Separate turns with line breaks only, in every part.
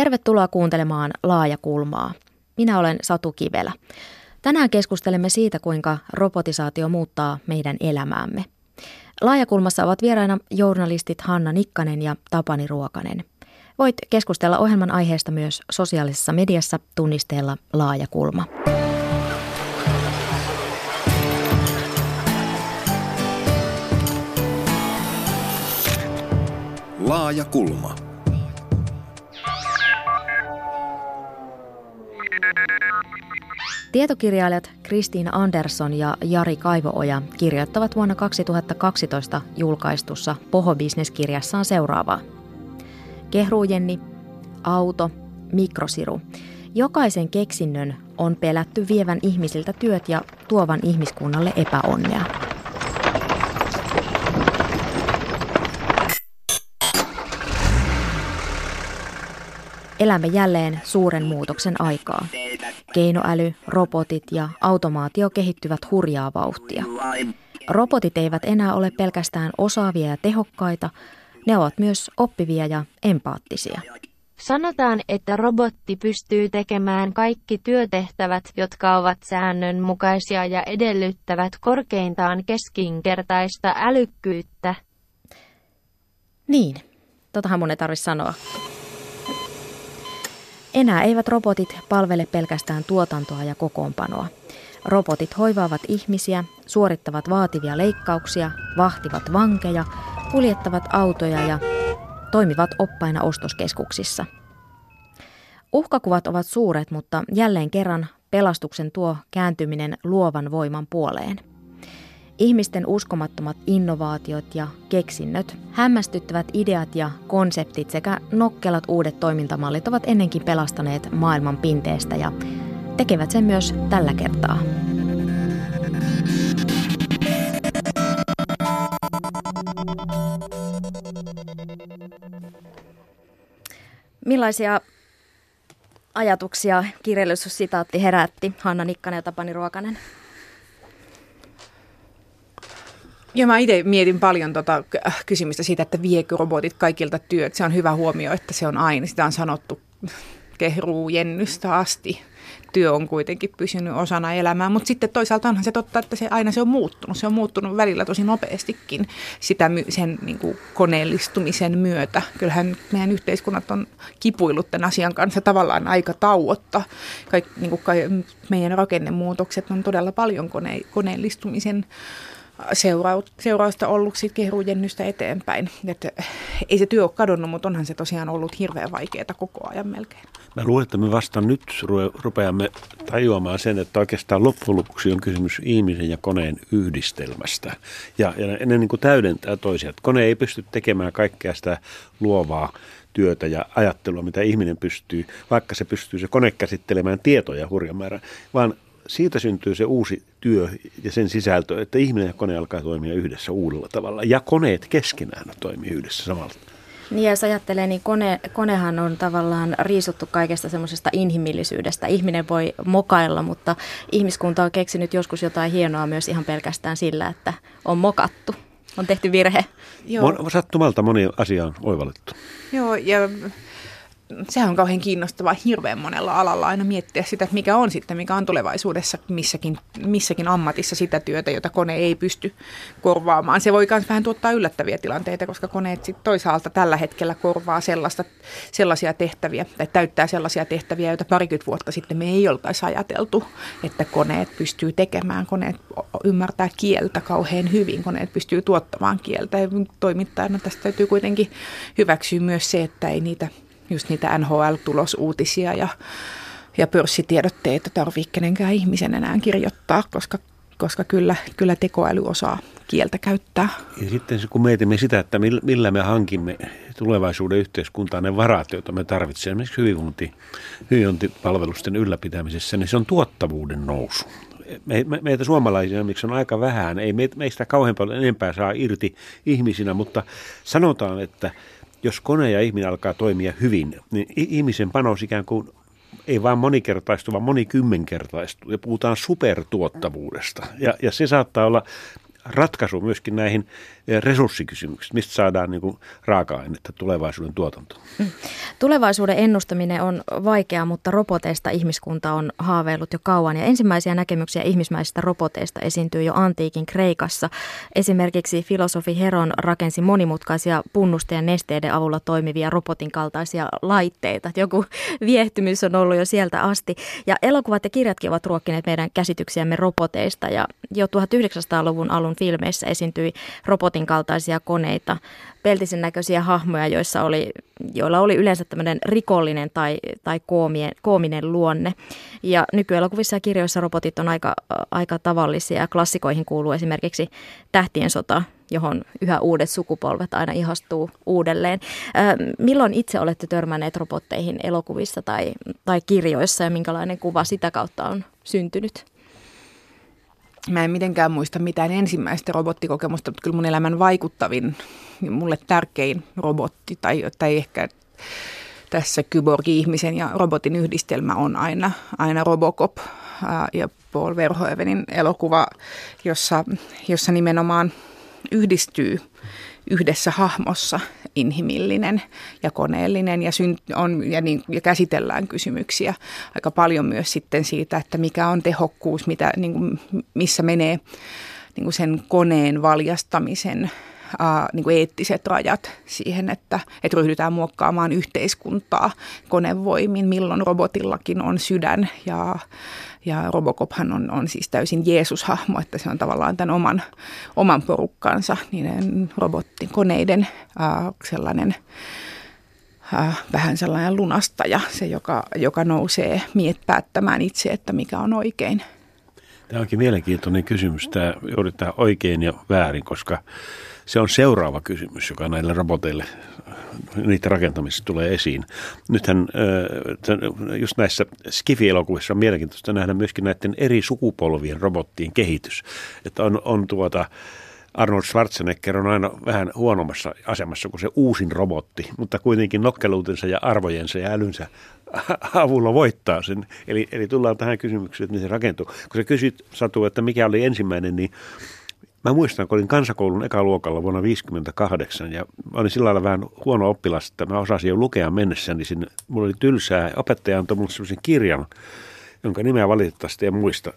Tervetuloa kuuntelemaan Laajakulmaa. Minä olen Satu Kivelä. Tänään keskustelemme siitä, kuinka robotisaatio muuttaa meidän elämäämme. Laajakulmassa ovat vieraina journalistit Hanna Nikkanen ja Tapani Ruokanen. Voit keskustella ohjelman aiheesta myös sosiaalisessa mediassa tunnisteella Laajakulma.
Laaja kulma.
Tietokirjailijat Kristiina Andersson ja Jari Kaivooja kirjoittavat vuonna 2012 julkaistussa Poho Business-kirjassaan seuraavaa. Kehruujenni, auto, mikrosiru. Jokaisen keksinnön on pelätty vievän ihmisiltä työt ja tuovan ihmiskunnalle epäonnea. Elämme jälleen suuren muutoksen aikaa. Keinoäly, robotit ja automaatio kehittyvät hurjaa vauhtia. Robotit eivät enää ole pelkästään osaavia ja tehokkaita, ne ovat myös oppivia ja empaattisia.
Sanotaan, että robotti pystyy tekemään kaikki työtehtävät, jotka ovat säännönmukaisia ja edellyttävät korkeintaan keskinkertaista älykkyyttä.
Niin, totahan mun ei tarvitse sanoa. Enää eivät robotit palvele pelkästään tuotantoa ja kokoonpanoa. Robotit hoivaavat ihmisiä, suorittavat vaativia leikkauksia, vahtivat vankeja, kuljettavat autoja ja toimivat oppaina ostoskeskuksissa. Uhkakuvat ovat suuret, mutta jälleen kerran pelastuksen tuo kääntyminen luovan voiman puoleen – Ihmisten uskomattomat innovaatiot ja keksinnöt, hämmästyttävät ideat ja konseptit sekä nokkelat uudet toimintamallit ovat ennenkin pelastaneet maailman pinteestä ja tekevät sen myös tällä kertaa. Millaisia ajatuksia kirjallisuussitaatti herätti Hanna Nikkanen ja Tapani Ruokanen?
Ja mä itse mietin paljon tota kysymystä siitä, että viekö robotit kaikilta työt. Se on hyvä huomio, että se on aina. Sitä on sanottu kehruujennystä asti. Työ on kuitenkin pysynyt osana elämää, mutta sitten toisaalta onhan se totta, että se aina se on muuttunut. Se on muuttunut välillä tosi nopeastikin sitä sen niin kuin koneellistumisen myötä. Kyllähän meidän yhteiskunnat on kipuillut tämän asian kanssa tavallaan aika tauotta. Kaik, niin kuin meidän rakennemuutokset on todella paljon kone, koneellistumisen seurausta ollut sitten kehrujennystä eteenpäin. Et ei se työ ole kadonnut, mutta onhan se tosiaan ollut hirveän vaikeaa koko ajan melkein.
Mä luulen, että me vasta nyt rupeamme tajuamaan sen, että oikeastaan loppujen lopuksi on kysymys ihmisen ja koneen yhdistelmästä. Ja, ja ne niin kuin täydentää toisiaan. Kone ei pysty tekemään kaikkea sitä luovaa työtä ja ajattelua, mitä ihminen pystyy, vaikka se pystyy se kone käsittelemään tietoja hurjan määrän, vaan siitä syntyy se uusi työ ja sen sisältö, että ihminen ja kone alkaa toimia yhdessä uudella tavalla. Ja koneet keskenään toimii yhdessä samalla.
Niin ja jos ajattelee, niin kone, konehan on tavallaan riisuttu kaikesta semmoisesta inhimillisyydestä. Ihminen voi mokailla, mutta ihmiskunta on keksinyt joskus jotain hienoa myös ihan pelkästään sillä, että on mokattu. On tehty virhe.
Joo. Sattumalta moni asia on oivallettu.
Joo, ja sehän on kauhean kiinnostavaa hirveän monella alalla aina miettiä sitä, että mikä on sitten, mikä on tulevaisuudessa missäkin, missäkin ammatissa sitä työtä, jota kone ei pysty korvaamaan. Se voi myös vähän tuottaa yllättäviä tilanteita, koska koneet sitten toisaalta tällä hetkellä korvaa sellaista, sellaisia tehtäviä tai täyttää sellaisia tehtäviä, joita parikymmentä vuotta sitten me ei oltaisi ajateltu, että koneet pystyy tekemään. Koneet ymmärtää kieltä kauhean hyvin, koneet pystyy tuottamaan kieltä ja toimittajana tästä täytyy kuitenkin hyväksyä myös se, että ei niitä just niitä NHL-tulosuutisia ja, ja pörssitiedotteita tarvitse kenenkään ihmisen enää kirjoittaa, koska, koska kyllä, kyllä tekoäly osaa kieltä käyttää.
Ja sitten kun mietimme sitä, että millä me hankimme tulevaisuuden yhteiskuntaan ne varat, joita me tarvitsemme esimerkiksi hyvinvointi, hyvinvointipalvelusten ylläpitämisessä, niin se on tuottavuuden nousu. Me, me, meitä suomalaisia miksi on aika vähän, ei me, meistä kauhean paljon enempää saa irti ihmisinä, mutta sanotaan, että jos kone ja ihminen alkaa toimia hyvin, niin ihmisen panos ikään kuin ei vain monikertaistu, vaan monikymmenkertaistu. Ja puhutaan supertuottavuudesta. Ja, ja se saattaa olla ratkaisu myöskin näihin eh, resurssikysymyksiin, mistä saadaan niin kuin raaka-ainetta tulevaisuuden tuotantoon. Mm.
Tulevaisuuden ennustaminen on vaikeaa, mutta roboteista ihmiskunta on haaveillut jo kauan ja ensimmäisiä näkemyksiä ihmismäisistä roboteista esiintyy jo antiikin Kreikassa. Esimerkiksi filosofi Heron rakensi monimutkaisia punnusten ja nesteiden avulla toimivia robotin kaltaisia laitteita. Joku viehtymys on ollut jo sieltä asti ja elokuvat ja kirjatkin ovat ruokkineet meidän käsityksiämme roboteista ja jo 1900-luvun alun filmeissä esiintyi robotin kaltaisia koneita, peltisen näköisiä hahmoja, joissa oli, joilla oli yleensä tämmöinen rikollinen tai, tai koomien, koominen luonne. Ja nykyelokuvissa ja kirjoissa robotit on aika, aika tavallisia. Klassikoihin kuuluu esimerkiksi Tähtien sota, johon yhä uudet sukupolvet aina ihastuu uudelleen. Milloin itse olette törmänneet robotteihin elokuvissa tai, tai kirjoissa ja minkälainen kuva sitä kautta on syntynyt?
Mä en mitenkään muista mitään ensimmäistä robottikokemusta, mutta kyllä mun elämän vaikuttavin, mulle tärkein robotti, tai, tai ehkä tässä kyborgi-ihmisen ja robotin yhdistelmä on aina, aina Robocop ja Paul Verhoevenin elokuva, jossa, jossa nimenomaan yhdistyy yhdessä hahmossa inhimillinen ja koneellinen. Ja, synt- on, ja, niin, ja käsitellään kysymyksiä aika paljon myös sitten siitä, että mikä on tehokkuus, mitä, niin kuin, missä menee niin kuin sen koneen valjastamisen ää, niin kuin eettiset rajat siihen, että, että ryhdytään muokkaamaan yhteiskuntaa konevoimin, milloin robotillakin on sydän ja ja Robocophan on, on siis täysin Jeesus-hahmo, että se on tavallaan tämän oman, oman porukkansa, niiden robottikoneiden äh, sellainen äh, vähän sellainen lunastaja, se joka, joka nousee miet päättämään itse, että mikä on oikein.
Tämä onkin mielenkiintoinen kysymys, tämä, juuri tämä oikein ja väärin, koska se on seuraava kysymys, joka näille roboteille niiden rakentamisessa tulee esiin. Nythän just näissä Skifi-elokuvissa on mielenkiintoista nähdä myöskin näiden eri sukupolvien robottien kehitys. Että on, on tuota, Arnold Schwarzenegger on aina vähän huonommassa asemassa kuin se uusin robotti, mutta kuitenkin nokkeluutensa ja arvojensa ja älynsä avulla voittaa sen. Eli, eli tullaan tähän kysymykseen, että miten se rakentuu. Kun sä kysyt Satu, että mikä oli ensimmäinen, niin Mä muistan, kun olin kansakoulun ekaluokalla vuonna 1958 ja olin sillä lailla vähän huono oppilas, että mä osasin jo lukea mennessä, niin sinne, mulla oli tylsää. Opettaja antoi mulle sellaisen kirjan, jonka nimeä valitettavasti en muista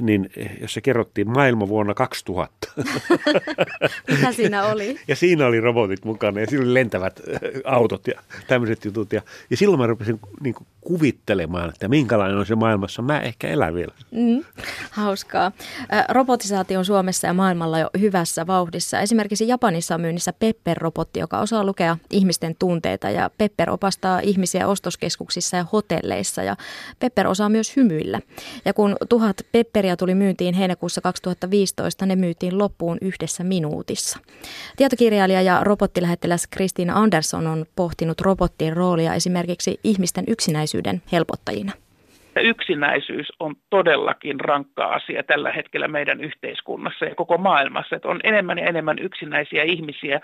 niin jos se kerrottiin maailma vuonna 2000.
Mitä siinä oli?
Ja siinä oli robotit mukana ja siinä oli lentävät äh, autot ja tämmöiset jutut. Ja, ja silloin mä rupesin niin kuin, kuvittelemaan, että minkälainen on se maailmassa. Mä ehkä elän vielä.
Mm, hauskaa. Robotisaatio on Suomessa ja maailmalla jo hyvässä vauhdissa. Esimerkiksi Japanissa on myynnissä Pepper-robotti, joka osaa lukea ihmisten tunteita ja Pepper opastaa ihmisiä ostoskeskuksissa ja hotelleissa ja Pepper osaa myös hymyillä. Ja kun tuhat Pepperia tuli myyntiin heinäkuussa 2015, ne myytiin loppuun yhdessä minuutissa. Tietokirjailija ja robottilähettiläs Kristiina Andersson on pohtinut robottien roolia esimerkiksi ihmisten yksinäisyyden helpottajina.
Yksinäisyys on todellakin rankka asia tällä hetkellä meidän yhteiskunnassa ja koko maailmassa. Että on enemmän ja enemmän yksinäisiä ihmisiä,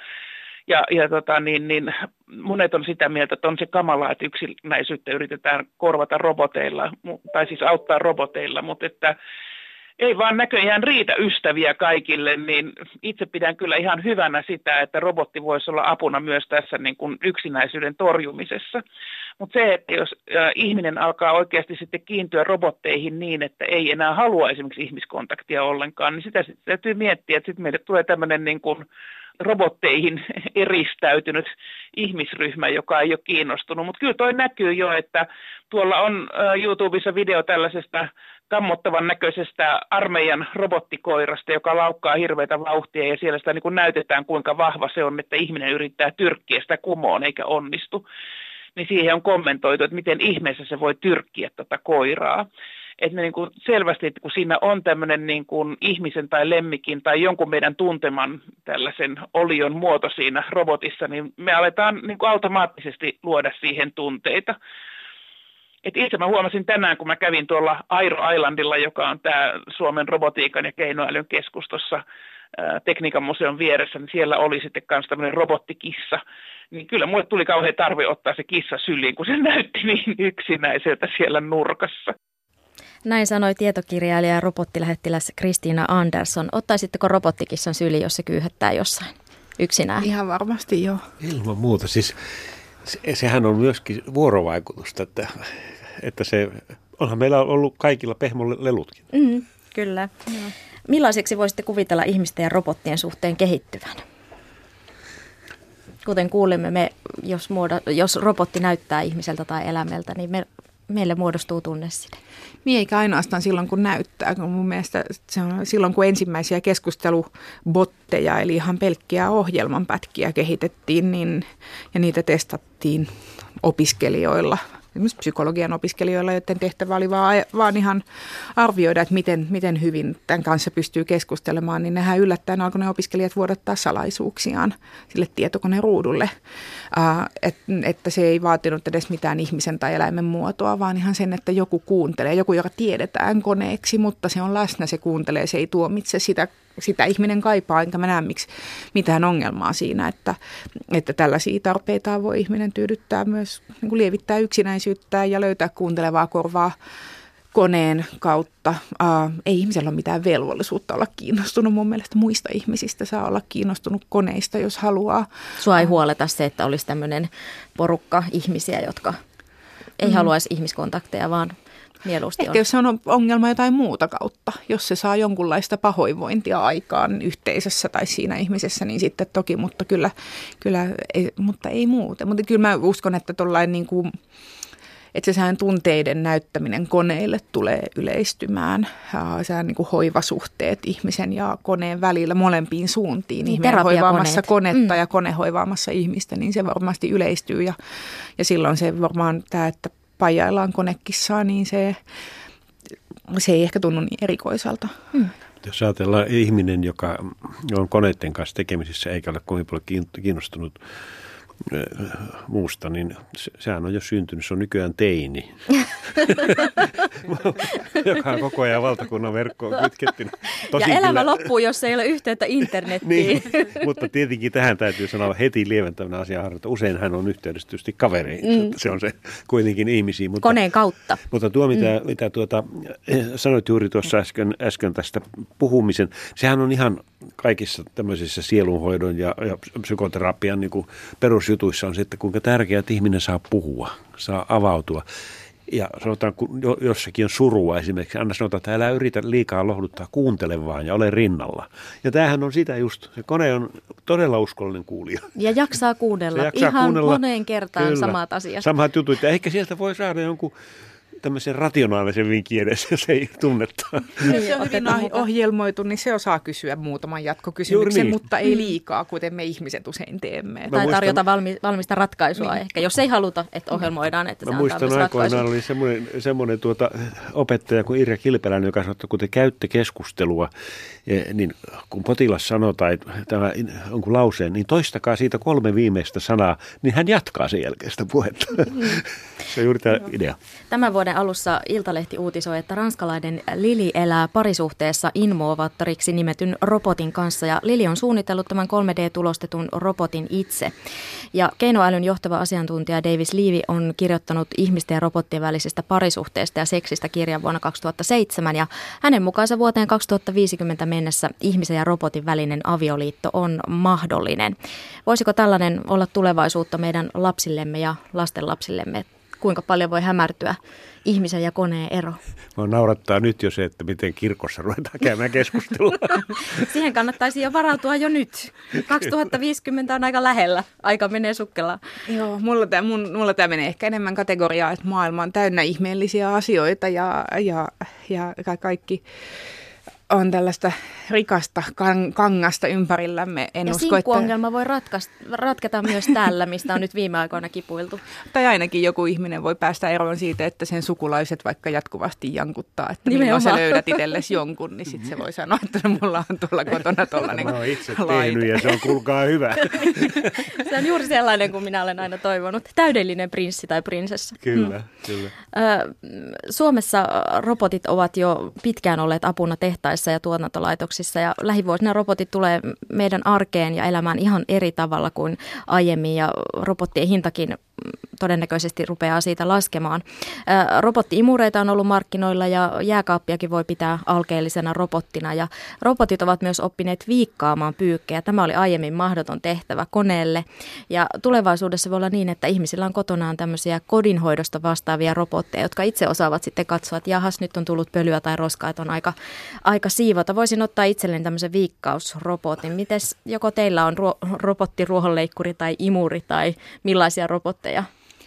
ja, ja tota, niin, niin, monet on sitä mieltä, että on se kamala, että yksinäisyyttä yritetään korvata roboteilla, tai siis auttaa roboteilla, mutta että ei vaan näköjään riitä ystäviä kaikille, niin itse pidän kyllä ihan hyvänä sitä, että robotti voisi olla apuna myös tässä niin kuin yksinäisyyden torjumisessa. Mutta se, että jos ihminen alkaa oikeasti sitten kiintyä robotteihin niin, että ei enää halua esimerkiksi ihmiskontaktia ollenkaan, niin sitä sitten täytyy miettiä, että sitten meille tulee tämmöinen niin kuin robotteihin eristäytynyt ihmisryhmä, joka ei ole kiinnostunut. Mutta kyllä toi näkyy jo, että tuolla on YouTubessa video tällaisesta kammottavan näköisestä armeijan robottikoirasta, joka laukkaa hirveitä vauhtia ja siellä sitä niin kuin näytetään, kuinka vahva se on, että ihminen yrittää tyrkkiä sitä kumoon eikä onnistu. Niin siihen on kommentoitu, että miten ihmeessä se voi tyrkkiä tätä koiraa että niin kuin selvästi, että kun siinä on tämmöinen niin kuin ihmisen tai lemmikin tai jonkun meidän tunteman tällaisen olion muoto siinä robotissa, niin me aletaan niin kuin automaattisesti luoda siihen tunteita. Et itse mä huomasin tänään, kun mä kävin tuolla Airo Islandilla, joka on tämä Suomen robotiikan ja keinoälyn keskustossa tekniikan museon vieressä, niin siellä oli sitten myös tämmöinen robottikissa. Niin kyllä mulle tuli kauhean tarve ottaa se kissa syliin, kun se näytti niin yksinäiseltä siellä nurkassa.
Näin sanoi tietokirjailija ja robottilähettiläs Kristiina Andersson. Ottaisitteko robottikissan syli, jos se kyyhöttää jossain yksinään?
Ihan varmasti joo.
Ilman muuta. Siis se, sehän on myöskin vuorovaikutusta, että, että se, onhan meillä ollut kaikilla pehmolelutkin.
Mm, kyllä. Joo. Millaiseksi voisitte kuvitella ihmisten ja robottien suhteen kehittyvän? Kuten kuulimme, me, jos, muodo, jos robotti näyttää ihmiseltä tai eläimeltä, niin me, meille muodostuu tunneside.
Niin eikä ainoastaan silloin, kun näyttää. Kun mun mielestä se on silloin, kun ensimmäisiä keskustelubotteja, eli ihan pelkkiä ohjelmanpätkiä kehitettiin, niin, ja niitä testattiin opiskelijoilla – esimerkiksi psykologian opiskelijoilla, joiden tehtävä oli vaan, vaan ihan arvioida, että miten, miten hyvin tämän kanssa pystyy keskustelemaan, niin nehän yllättäen alkoi ne opiskelijat vuodattaa salaisuuksiaan sille tietokoneen ruudulle. Uh, et, että se ei vaatinut edes mitään ihmisen tai eläimen muotoa, vaan ihan sen, että joku kuuntelee, joku, joka tiedetään koneeksi, mutta se on läsnä, se kuuntelee, se ei tuomitse sitä sitä ihminen kaipaa, enkä mä näe miksi mitään ongelmaa siinä, että, että tällaisia tarpeita voi ihminen tyydyttää myös niin kuin lievittää yksinäisyyttä ja löytää kuuntelevaa korvaa koneen kautta. Uh, ei ihmisellä ole mitään velvollisuutta olla kiinnostunut mun mielestä muista ihmisistä. Saa olla kiinnostunut koneista, jos haluaa.
Sua ei huoleta se, että olisi tämmöinen porukka ihmisiä, jotka ei mm. haluaisi ihmiskontakteja, vaan mieluusti
Ehkä on. jos se on ongelma jotain muuta kautta, jos se saa jonkunlaista pahoinvointia aikaan yhteisössä tai siinä ihmisessä, niin sitten toki, mutta kyllä, kyllä ei, mutta ei muuten. Mutta kyllä mä uskon, että tuollainen niin kuin, että se sehän tunteiden näyttäminen koneille tulee yleistymään. Sehän niin kuin hoivasuhteet ihmisen ja koneen välillä molempiin suuntiin. Niin, Ihminen hoivaamassa konetta mm. ja kone hoivaamassa ihmistä, niin se varmasti yleistyy. Ja, ja silloin se varmaan tämä, että pajaillaan konekissaa, niin se, se ei ehkä tunnu niin erikoiselta. Hmm.
Jos ajatellaan ihminen, joka on koneiden kanssa tekemisissä eikä ole kovin paljon kiinnostunut muusta, niin se, sehän on jo syntynyt. Se on nykyään teini, joka on koko ajan valtakunnan verkkoon kytketty.
Tosin ja elämä kyllä... loppuu, jos ei ole yhteyttä internettiin. niin,
mutta tietenkin tähän täytyy sanoa heti lieventävänä asiaa, että usein hän on yhteydessä tietysti kavereihin. Mm. Se on se kuitenkin ihmisiin.
Mutta, Koneen kautta.
Mutta tuo, mitä, mm. mitä tuota, sanoit juuri tuossa äsken, äsken tästä puhumisen, sehän on ihan kaikissa tämmöisissä sielunhoidon ja, ja psykoterapian niin kuin perusjutuissa on se, että kuinka tärkeää, että ihminen saa puhua, saa avautua. Ja sanotaan, kun jossakin on surua esimerkiksi, anna sanotaan, että älä yritä liikaa lohduttaa, kuuntele vaan ja ole rinnalla. Ja tämähän on sitä just, se kone on todella uskollinen kuulija.
Ja jaksaa kuunnella, jaksaa ihan kuunnella, moneen kertaan kyllä, samat asiat.
Samat jutut, ja ehkä sieltä voi saada jonkun tämmöisen rationaalisen vinkin edes, jos ei tunnetta.
Niin, jos se on hyvin ohjelmoitu, niin se osaa kysyä muutaman jatkokysymyksen, niin. mutta ei liikaa, kuten me ihmiset usein teemme.
Mä tai muistan, tarjota valmi, valmista ratkaisua niin. ehkä, jos ei haluta, että ohjelmoidaan, että
Mä muistan aikoinaan oli semmoinen, semmoinen tuota, opettaja kuin Irja Kilpeläinen, joka sanoi, että kun te käytte keskustelua, niin kun potilas sanoo tai tämä jonkun lauseen, niin toistakaa siitä kolme viimeistä sanaa, niin hän jatkaa sen jälkeen sitä puhetta. Mm. se on juuri tämä idea.
Tämän vuoden alussa Iltalehti uutisoi, että ranskalainen Lili elää parisuhteessa inmovaattoriksi nimetyn robotin kanssa ja Lili on suunnitellut tämän 3D-tulostetun robotin itse. Ja keinoälyn johtava asiantuntija Davis Levy on kirjoittanut ihmisten ja robottien välisestä parisuhteesta ja seksistä kirjan vuonna 2007 ja hänen mukaansa vuoteen 2050 mennessä ihmisen ja robotin välinen avioliitto on mahdollinen. Voisiko tällainen olla tulevaisuutta meidän lapsillemme ja lastenlapsillemme? Kuinka paljon voi hämärtyä ihmisen ja koneen ero.
Mä naurattaa nyt jo se, että miten kirkossa ruvetaan käymään keskustelua.
Siihen kannattaisi jo varautua jo nyt. 2050 on aika lähellä. Aika menee sukkellaan.
Joo, mulla tämä, mun, mulla tämä menee ehkä enemmän kategoriaa, että maailma on täynnä ihmeellisiä asioita ja, ja, ja kaikki on tällaista rikasta kan- kangasta ympärillämme.
En ja usko, että... voi ratkaista, ratketa myös tällä, mistä on nyt viime aikoina kipuiltu.
Tai ainakin joku ihminen voi päästä eroon siitä, että sen sukulaiset vaikka jatkuvasti jankuttaa, että Nimenomaan. milloin sä löydät itsellesi jonkun, niin sitten se voi sanoa, että mulla on tuolla kotona tuollainen
Mä oon itse tehnyt ja se on kuulkaa hyvä.
se on juuri sellainen kuin minä olen aina toivonut. Täydellinen prinssi tai prinsessa.
Kyllä, hmm. kyllä.
Suomessa robotit ovat jo pitkään olleet apuna tehtaissa ja tuotantolaitoksissa. Ja lähivuosina robotit tulee meidän arkeen ja elämään ihan eri tavalla kuin aiemmin. Ja robottien hintakin todennäköisesti rupeaa siitä laskemaan. Robottiimureita on ollut markkinoilla ja jääkaappiakin voi pitää alkeellisena robottina ja robotit ovat myös oppineet viikkaamaan pyykkejä. Tämä oli aiemmin mahdoton tehtävä koneelle ja tulevaisuudessa voi olla niin, että ihmisillä on kotonaan tämmöisiä kodinhoidosta vastaavia robotteja, jotka itse osaavat sitten katsoa, että jahas nyt on tullut pölyä tai roskaa, että on aika, aika siivota. Voisin ottaa itselleni tämmöisen viikkausrobotin. Mites joko teillä on ruo- robottiruohonleikkuri tai imuri tai millaisia robotteja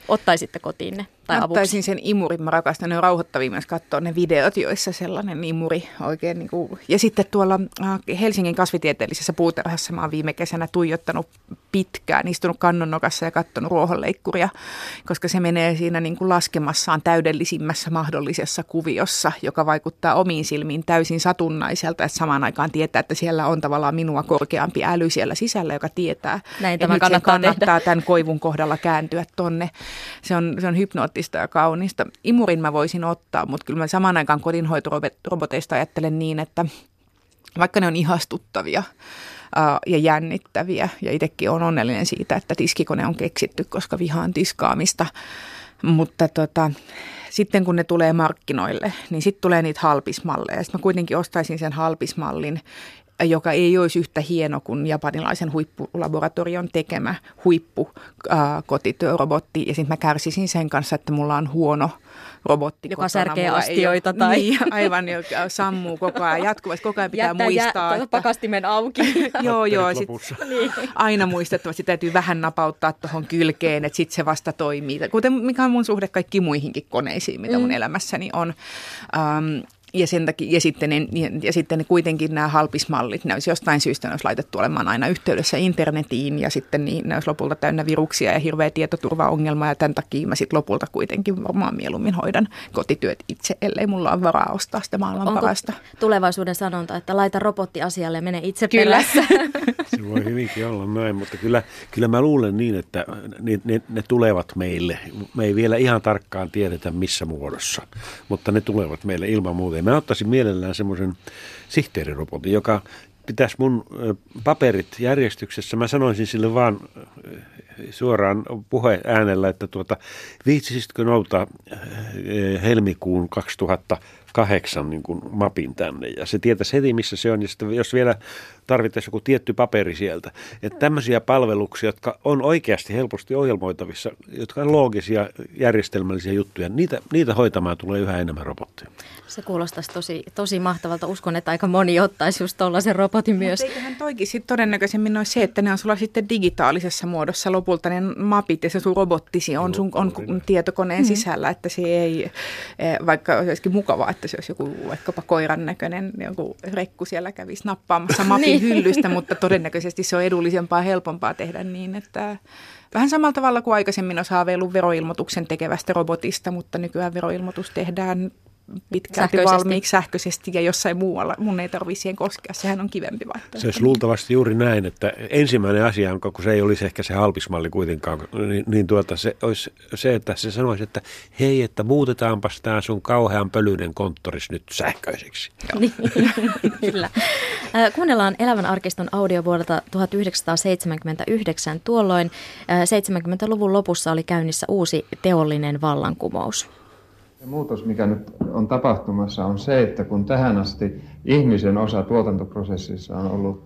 ottaisitte kotiinne? Tai avuksi?
Ottaisin sen imurin, mä rakastan, ne rauhoittavia myös katsoa ne videot, joissa sellainen imuri oikein niin kuin, ja sitten tuolla äh, Helsingin kasvitieteellisessä puutarhassa mä oon viime kesänä tuijottanut pitkään, istunut kannonnokassa ja katsonut ruohonleikkuria, koska se menee siinä niin kuin laskemassaan täydellisimmässä mahdollisessa kuviossa, joka vaikuttaa omiin silmiin täysin satunnaiselta, että samaan aikaan tietää, että siellä on tavallaan minua korkeampi äly siellä sisällä, joka tietää,
Näin
että
kannattaa,
kannattaa tämän koivun kohdalla kääntyä tonne. Se on, se on hypnoottista sympaattista ja kaunista. Imurin mä voisin ottaa, mutta kyllä mä samaan aikaan kodinhoitoroboteista ajattelen niin, että vaikka ne on ihastuttavia ja jännittäviä, ja itsekin on onnellinen siitä, että tiskikone on keksitty, koska vihaan tiskaamista, mutta tota, sitten kun ne tulee markkinoille, niin sitten tulee niitä halpismalleja. Sitten mä kuitenkin ostaisin sen halpismallin, joka ei olisi yhtä hieno kuin japanilaisen huippulaboratorion tekemä huippukotityörobotti. Ja sitten mä kärsisin sen kanssa, että mulla on huono robotti
Joka särkee astioita
ole,
tai...
Niin, aivan, joka sammuu koko ajan jatkuvasti. Koko ajan pitää
Jättää
muistaa.
Jä, että... pakastimen auki.
joo, joo. Sit, niin. Aina muistettavasti täytyy vähän napauttaa tuohon kylkeen, että sitten se vasta toimii. Kuten mikä on mun suhde kaikkiin muihinkin koneisiin, mitä mun mm. elämässäni on. Um, ja, sen takia, ja, sitten ne, ja sitten ne kuitenkin nämä halpismallit, ne olisi jostain syystä ne olisi laitettu olemaan aina yhteydessä internetiin ja sitten niin, ne olisi lopulta täynnä viruksia ja hirveä tietoturvaongelma ja tämän takia mä sitten lopulta kuitenkin varmaan mieluummin hoidan kotityöt itse, ellei mulla ole varaa ostaa sitä maailman
Onko
parasta.
tulevaisuuden sanonta, että laita robotti asialle ja mene itse
Kyllä.
perässä?
Se voi hyvinkin olla näin, mutta kyllä, kyllä mä luulen niin, että ne, ne, ne tulevat meille. Me ei vielä ihan tarkkaan tiedetä missä muodossa, mutta ne tulevat meille ilman muuta. Mä ottaisin mielellään semmoisen sihteerirobotin, joka pitäisi mun paperit järjestyksessä. Mä sanoisin sille vaan suoraan puhe äänellä, että tuota, viitsisitkö nouta helmikuun 2008 niin kuin mapin tänne. Ja se tietäisi heti, missä se on. Ja sitten jos vielä tarvittaisiin joku tietty paperi sieltä. Että tämmöisiä palveluksia, jotka on oikeasti helposti ohjelmoitavissa, jotka on loogisia, järjestelmällisiä juttuja, niitä, niitä hoitamaan tulee yhä enemmän robotteja.
Se kuulostaisi tosi, tosi mahtavalta. Uskon, että aika moni ottaisi just tuollaisen robotin myös.
Mutta eiköhän toikin sitten todennäköisemmin ole se, että ne on sulla sitten digitaalisessa muodossa lopulta ne mapit ja se sun robottisi on sun on tietokoneen mm. sisällä, että se ei, vaikka olisikin mukavaa, että se olisi joku vaikkapa koiran näköinen joku rekku siellä kävisi nappaamassa mapin niin. hyllystä, mutta todennäköisesti se on edullisempaa helpompaa tehdä niin, että Vähän samalla tavalla kuin aikaisemmin olisi haaveillut veroilmoituksen tekevästä robotista, mutta nykyään veroilmoitus tehdään pitkälti sähköisesti. valmiiksi sähköisesti ja jossain muualla. Mun ei tarvitse siihen koskea, sehän on kivempi vaihtoehto.
Se olisi luultavasti juuri näin, että ensimmäinen asia, kun se ei olisi ehkä se halpismalli kuitenkaan, niin, niin tuota, se olisi se, että se sanoisi, että hei, että muutetaanpas tämä sun kauhean pölyinen konttoris nyt sähköiseksi.
Niin, kyllä. Kuunnellaan Elävän arkiston audio vuodelta 1979. Tuolloin 70-luvun lopussa oli käynnissä uusi teollinen vallankumous.
Muutos, mikä nyt on tapahtumassa, on se, että kun tähän asti ihmisen osa tuotantoprosessissa on ollut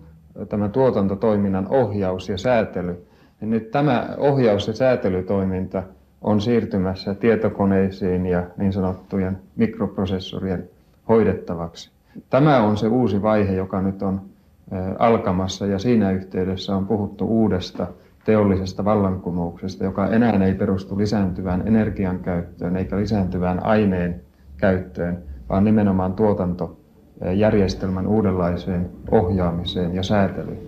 tämä tuotantotoiminnan ohjaus ja säätely, niin nyt tämä ohjaus- ja säätelytoiminta on siirtymässä tietokoneisiin ja niin sanottujen mikroprosessorien hoidettavaksi. Tämä on se uusi vaihe, joka nyt on alkamassa ja siinä yhteydessä on puhuttu uudesta teollisesta vallankumouksesta, joka enää ei perustu lisääntyvään energian käyttöön eikä lisääntyvään aineen käyttöön, vaan nimenomaan tuotantojärjestelmän uudenlaiseen ohjaamiseen ja säätelyyn.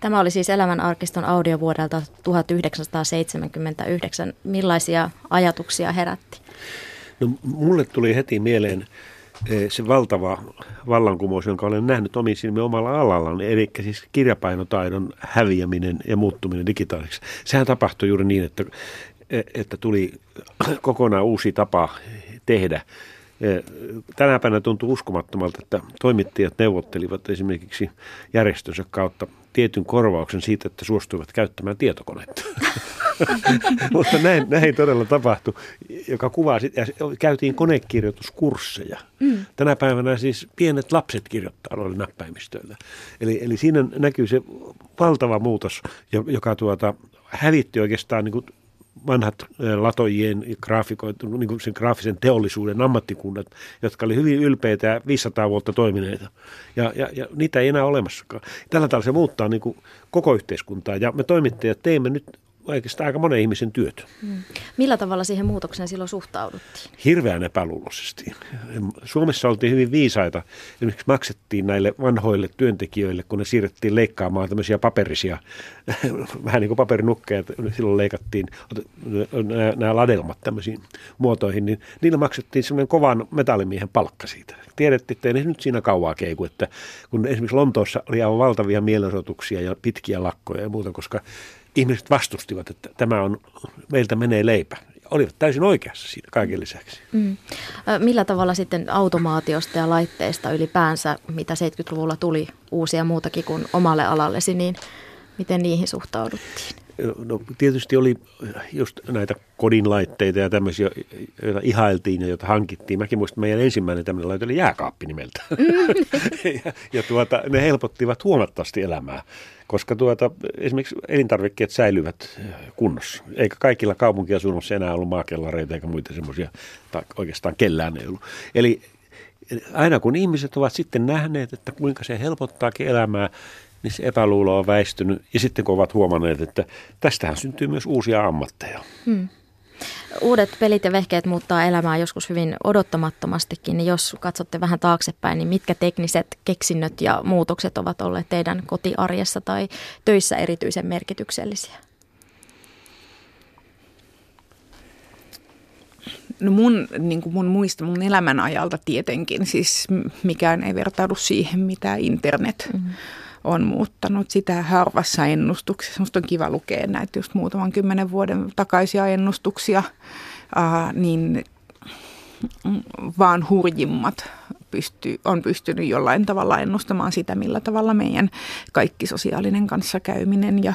Tämä oli siis Elämän arkiston audio vuodelta 1979. Millaisia ajatuksia herätti?
No, mulle tuli heti mieleen se valtava vallankumous, jonka olen nähnyt omin silmin omalla alalla, eli siis kirjapainotaidon häviäminen ja muuttuminen digitaaliseksi. Sehän tapahtui juuri niin, että, että tuli kokonaan uusi tapa tehdä Tänä päivänä tuntuu uskomattomalta, että toimittajat neuvottelivat esimerkiksi järjestönsä kautta tietyn korvauksen siitä, että suostuivat käyttämään tietokonetta. Mutta näin, näin todella tapahtui, joka kuvaa ja käytiin konekirjoituskursseja. Mm. Tänä päivänä siis pienet lapset kirjoittaa noilla näppäimistöillä. Eli, eli siinä näkyy se valtava muutos, joka tuota, hävitti oikeastaan niin kuin vanhat latojien graafikoitu, niin kuin sen graafisen teollisuuden ammattikunnat, jotka oli hyvin ylpeitä ja 500 vuotta toimineita. Ja, ja, ja niitä ei enää olemassakaan. Tällä tavalla se muuttaa niin kuin koko yhteiskuntaa ja me toimittajat teemme nyt oikeastaan aika monen ihmisen työt. Mm.
Millä tavalla siihen muutokseen silloin suhtauduttiin?
Hirveän epäluuloisesti. Suomessa oltiin hyvin viisaita. Esimerkiksi maksettiin näille vanhoille työntekijöille, kun ne siirrettiin leikkaamaan tämmöisiä paperisia, vähän niin kuin paperinukkeja, silloin leikattiin nämä ladelmat tämmöisiin muotoihin, niin niillä maksettiin semmoinen kovan metallimiehen palkka siitä. Tiedettiin, että ei nyt siinä kauaa keiku, että kun esimerkiksi Lontoossa oli aivan valtavia mielenosoituksia ja pitkiä lakkoja ja muuta, koska ihmiset vastustivat, että tämä on, meiltä menee leipä. Olivat täysin oikeassa siinä kaiken lisäksi. Mm.
Millä tavalla sitten automaatiosta ja laitteista ylipäänsä, mitä 70-luvulla tuli uusia muutakin kuin omalle alallesi, niin miten niihin suhtauduttiin?
No, tietysti oli just näitä kodinlaitteita ja tämmöisiä, joita ihailtiin ja joita hankittiin. Mäkin muistan, että meidän ensimmäinen tämmöinen laite oli jääkaappi nimeltä. Mm. ja, ja tuota, ne helpottivat huomattavasti elämää koska tuota, esimerkiksi elintarvikkeet säilyvät kunnossa. Eikä kaikilla kaupunkiasunnossa enää ollut maakellareita eikä muita semmoisia, tai oikeastaan kellään ei ollut. Eli aina kun ihmiset ovat sitten nähneet, että kuinka se helpottaakin elämää, niin se epäluulo on väistynyt. Ja sitten kun ovat huomanneet, että tästähän syntyy myös uusia ammatteja. Hmm.
Uudet pelit ja vehkeet muuttaa elämää joskus hyvin odottamattomastikin. Niin jos katsotte vähän taaksepäin, niin mitkä tekniset keksinnöt ja muutokset ovat olleet teidän kotiarjessa tai töissä erityisen merkityksellisiä?
No mun, niin kuin mun muista mun elämän ajalta tietenkin, siis mikään ei vertaudu siihen, mitä internet mm-hmm on muuttanut sitä harvassa ennustuksessa. Minusta on kiva lukea näitä just muutaman kymmenen vuoden takaisia ennustuksia, äh, niin vaan hurjimmat pystyy, on pystynyt jollain tavalla ennustamaan sitä, millä tavalla meidän kaikki sosiaalinen kanssakäyminen ja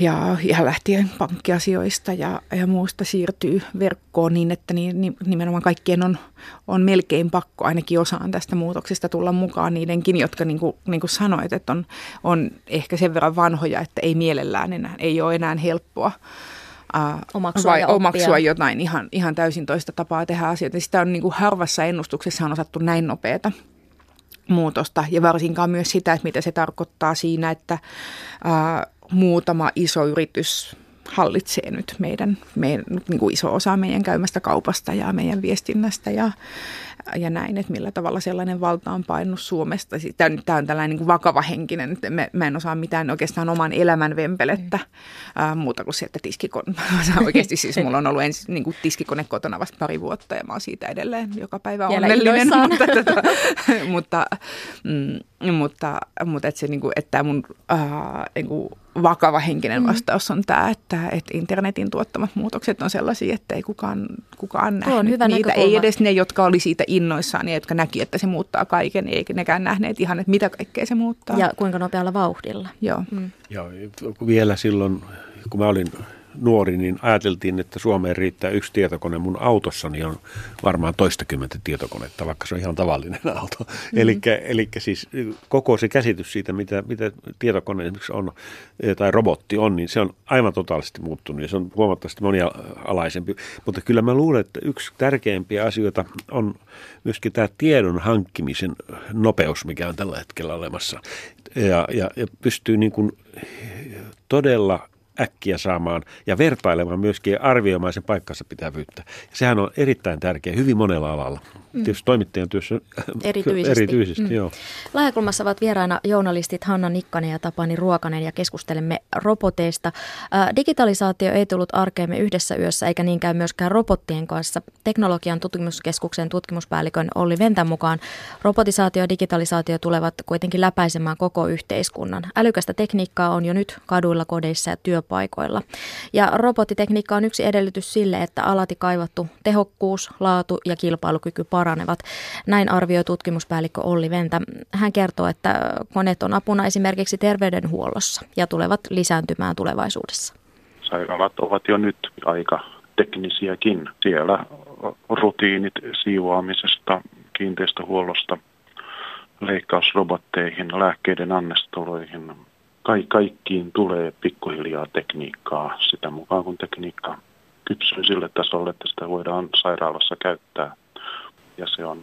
ja, ja lähtien pankkiasioista ja, ja muusta siirtyy verkkoon niin, että niin, niin, nimenomaan kaikkien on, on melkein pakko ainakin osaan tästä muutoksesta tulla mukaan niidenkin, jotka niin kuin, niin kuin sanoit, että on, on ehkä sen verran vanhoja, että ei mielellään enää, ei ole enää helppoa
omaksua, vai
omaksua jotain ihan, ihan täysin toista tapaa tehdä asioita. Sitä on niin kuin harvassa ennustuksessa on osattu näin nopeata muutosta ja varsinkaan myös sitä, että mitä se tarkoittaa siinä, että uh, muutama iso yritys hallitsee nyt meidän, meidän niin kuin iso osa meidän käymästä kaupasta ja meidän viestinnästä ja, ja näin, että millä tavalla sellainen valta on painut Suomesta. Tämä on, tämä on tällainen niin kuin vakava henkinen, että mä, mä en osaa mitään oikeastaan oman elämän vempelettä mm. äh, muuta kuin se, että tiskikone, oikeasti siis mulla on ollut ensin niin kuin tiskikone kotona vasta pari vuotta ja mä oon siitä edelleen joka päivä onnellinen. mutta, tota, mutta, mm, mutta, mutta että se, niin kuin, että mun äh, niin kuin, vakava henkinen mm. vastaus on tämä, että, että internetin tuottamat muutokset on sellaisia, että ei kukaan, kukaan nähnyt on hyvä niitä. Ei edes ne, jotka oli siitä innoissaan ja jotka näki, että se muuttaa kaiken, eikä nekään nähneet ihan, että mitä kaikkea se muuttaa.
Ja kuinka nopealla vauhdilla.
Joo. Mm.
Ja vielä silloin, kun mä olin nuori, niin ajateltiin, että Suomeen riittää yksi tietokone. Mun autossani on varmaan toistakymmentä tietokonetta, vaikka se on ihan tavallinen auto. Mm-hmm. Eli siis koko se käsitys siitä, mitä, mitä tietokone esimerkiksi on tai robotti on, niin se on aivan totaalisesti muuttunut ja se on huomattavasti monialaisempi. Mutta kyllä mä luulen, että yksi tärkeimpiä asioita on myöskin tämä tiedon hankkimisen nopeus, mikä on tällä hetkellä olemassa. Ja, ja, ja pystyy niin kuin todella äkkiä saamaan ja vertailemaan myöskin ja arvioimaan sen paikkansa pitävyyttä. Ja sehän on erittäin tärkeä hyvin monella alalla. Mm. Tietysti toimittajan työssä
erityisesti.
erityisesti mm. joo.
Laajakulmassa ovat vieraina journalistit Hanna Nikkanen ja Tapani Ruokanen ja keskustelemme roboteista. digitalisaatio ei tullut arkeemme yhdessä yössä eikä niinkään myöskään robottien kanssa. Teknologian tutkimuskeskuksen tutkimuspäällikön Olli Ventän mukaan robotisaatio ja digitalisaatio tulevat kuitenkin läpäisemään koko yhteiskunnan. Älykästä tekniikkaa on jo nyt kaduilla, kodeissa ja työ työpaikoilla. Ja robottitekniikka on yksi edellytys sille, että alati kaivattu tehokkuus, laatu ja kilpailukyky paranevat. Näin arvioi tutkimuspäällikkö Olli Ventä. Hän kertoo, että koneet on apuna esimerkiksi terveydenhuollossa ja tulevat lisääntymään tulevaisuudessa.
Sairaalat ovat jo nyt aika teknisiäkin. Siellä rutiinit siivoamisesta, kiinteistöhuollosta, leikkausrobotteihin, lääkkeiden annestoloihin. Ka- kaikkiin tulee pikkuhiljaa tekniikkaa sitä mukaan, kun tekniikka kypsyy sille tasolle, että sitä voidaan sairaalassa käyttää. Ja se on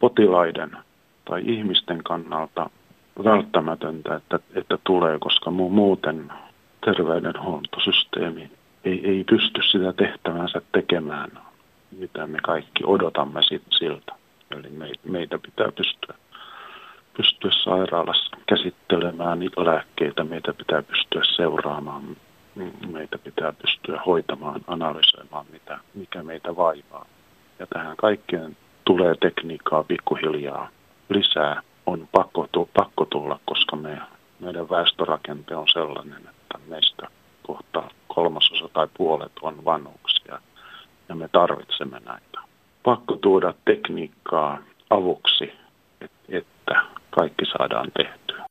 potilaiden tai ihmisten kannalta välttämätöntä, että, että tulee, koska muuten terveydenhuoltosysteemi ei, ei pysty sitä tehtävänsä tekemään, mitä me kaikki odotamme siltä. Eli meitä pitää pystyä, pystyä sairaalassa käsittelemään lääkkeitä, meitä pitää pystyä seuraamaan, meitä pitää pystyä hoitamaan, analysoimaan, mitä, mikä meitä vaivaa. Ja tähän kaikkeen tulee tekniikkaa pikkuhiljaa lisää. On pakko, pakko tulla, koska me, meidän väestörakente on sellainen, että meistä kohta kolmasosa tai puolet on vanhuksia ja me tarvitsemme näitä. Pakko tuoda tekniikkaa avuksi, että kaikki saadaan tehtyä.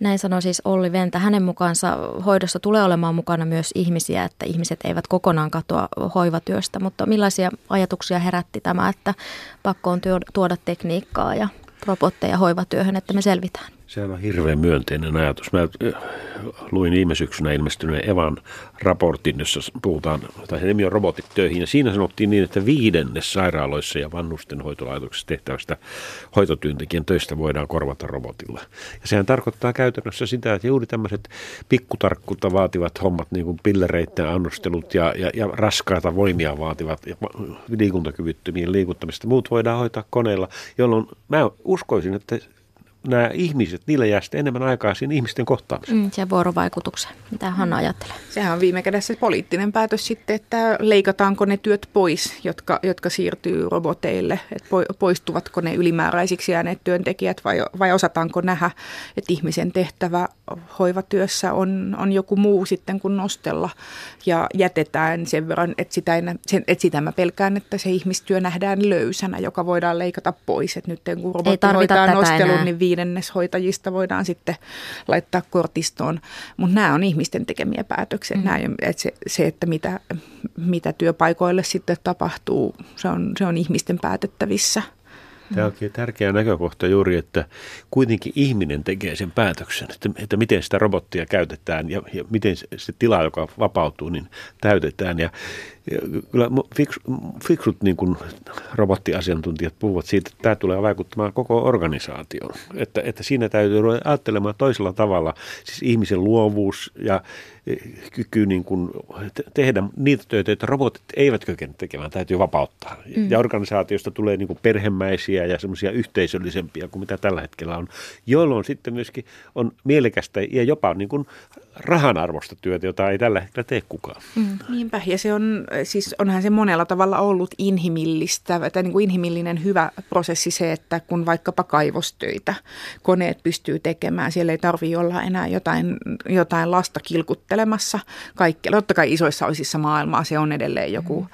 Näin sanoi siis Olli Ventä. Hänen mukaansa hoidossa tulee olemaan mukana myös ihmisiä, että ihmiset eivät kokonaan katoa hoivatyöstä, mutta millaisia ajatuksia herätti tämä, että pakko on tuoda tekniikkaa ja robotteja hoivatyöhön, että me selvitään?
Se on hirveän myönteinen ajatus. Mä luin viime syksynä ilmestyneen Evan raportin, jossa puhutaan, tai se nimi on robotit töihin, ja siinä sanottiin niin, että viidennes sairaaloissa ja vanhustenhoitolaitoksissa tehtävästä hoitotyöntekijän töistä voidaan korvata robotilla. Ja sehän tarkoittaa käytännössä sitä, että juuri tämmöiset pikkutarkkuutta vaativat hommat, niin kuin pillereiden annostelut ja, ja, ja raskaata voimia vaativat ja liikuntakyvyttömien liikuttamista, muut voidaan hoitaa koneella, jolloin mä uskoisin, että nämä ihmiset, niillä jää sitten enemmän aikaa siinä ihmisten kohtaamiseen.
Mm, se vuorovaikutukseen. Mitä Hanna ajattelee?
Sehän on viime kädessä poliittinen päätös sitten, että leikataanko ne työt pois, jotka, jotka siirtyy roboteille, että poistuvatko ne ylimääräisiksi jääneet työntekijät vai, vai osataanko nähdä, että ihmisen tehtävä hoivatyössä on, on joku muu sitten kuin nostella ja jätetään sen verran, että sitä, en, sen, että sitä mä pelkään, että se ihmistyö nähdään löysänä, joka voidaan leikata pois, että nyt kun robotti hoitaa nostelun, enää. niin viidennes hoitajista voidaan sitten laittaa kortistoon. Mutta nämä on ihmisten tekemiä päätöksiä. Mm. Nämä, että se, se, että mitä, mitä työpaikoille sitten tapahtuu, se on, se on ihmisten päätettävissä.
Tämä onkin tärkeä näkökohta juuri, että kuitenkin ihminen tekee sen päätöksen, että, että miten sitä robottia käytetään ja, ja miten se, se tila, joka vapautuu, niin täytetään. Ja, ja kyllä fiks, fiksut niin kuin robottiasiantuntijat puhuvat siitä, että tämä tulee vaikuttamaan koko organisaatioon. Että, että siinä täytyy ajattelemaan toisella tavalla, siis ihmisen luovuus ja kyky niin kuin tehdä niitä töitä, joita robotit eivät kykene tekemään, täytyy vapauttaa. Mm. Ja organisaatiosta tulee niin kuin perhemäisiä ja semmoisia yhteisöllisempiä kuin mitä tällä hetkellä on, jolloin sitten myöskin on mielekästä ja jopa niin kuin rahan arvosta työtä, jota ei tällä hetkellä tee kukaan.
Mm. Niinpä, ja se on, siis onhan se monella tavalla ollut inhimillistä, tai niin kuin inhimillinen hyvä prosessi se, että kun vaikkapa kaivostöitä koneet pystyy tekemään, siellä ei tarvitse olla enää jotain, jotain lasta kilkuttelemassa kaikkea. Totta kai isoissa osissa maailmaa se on edelleen joku... Mm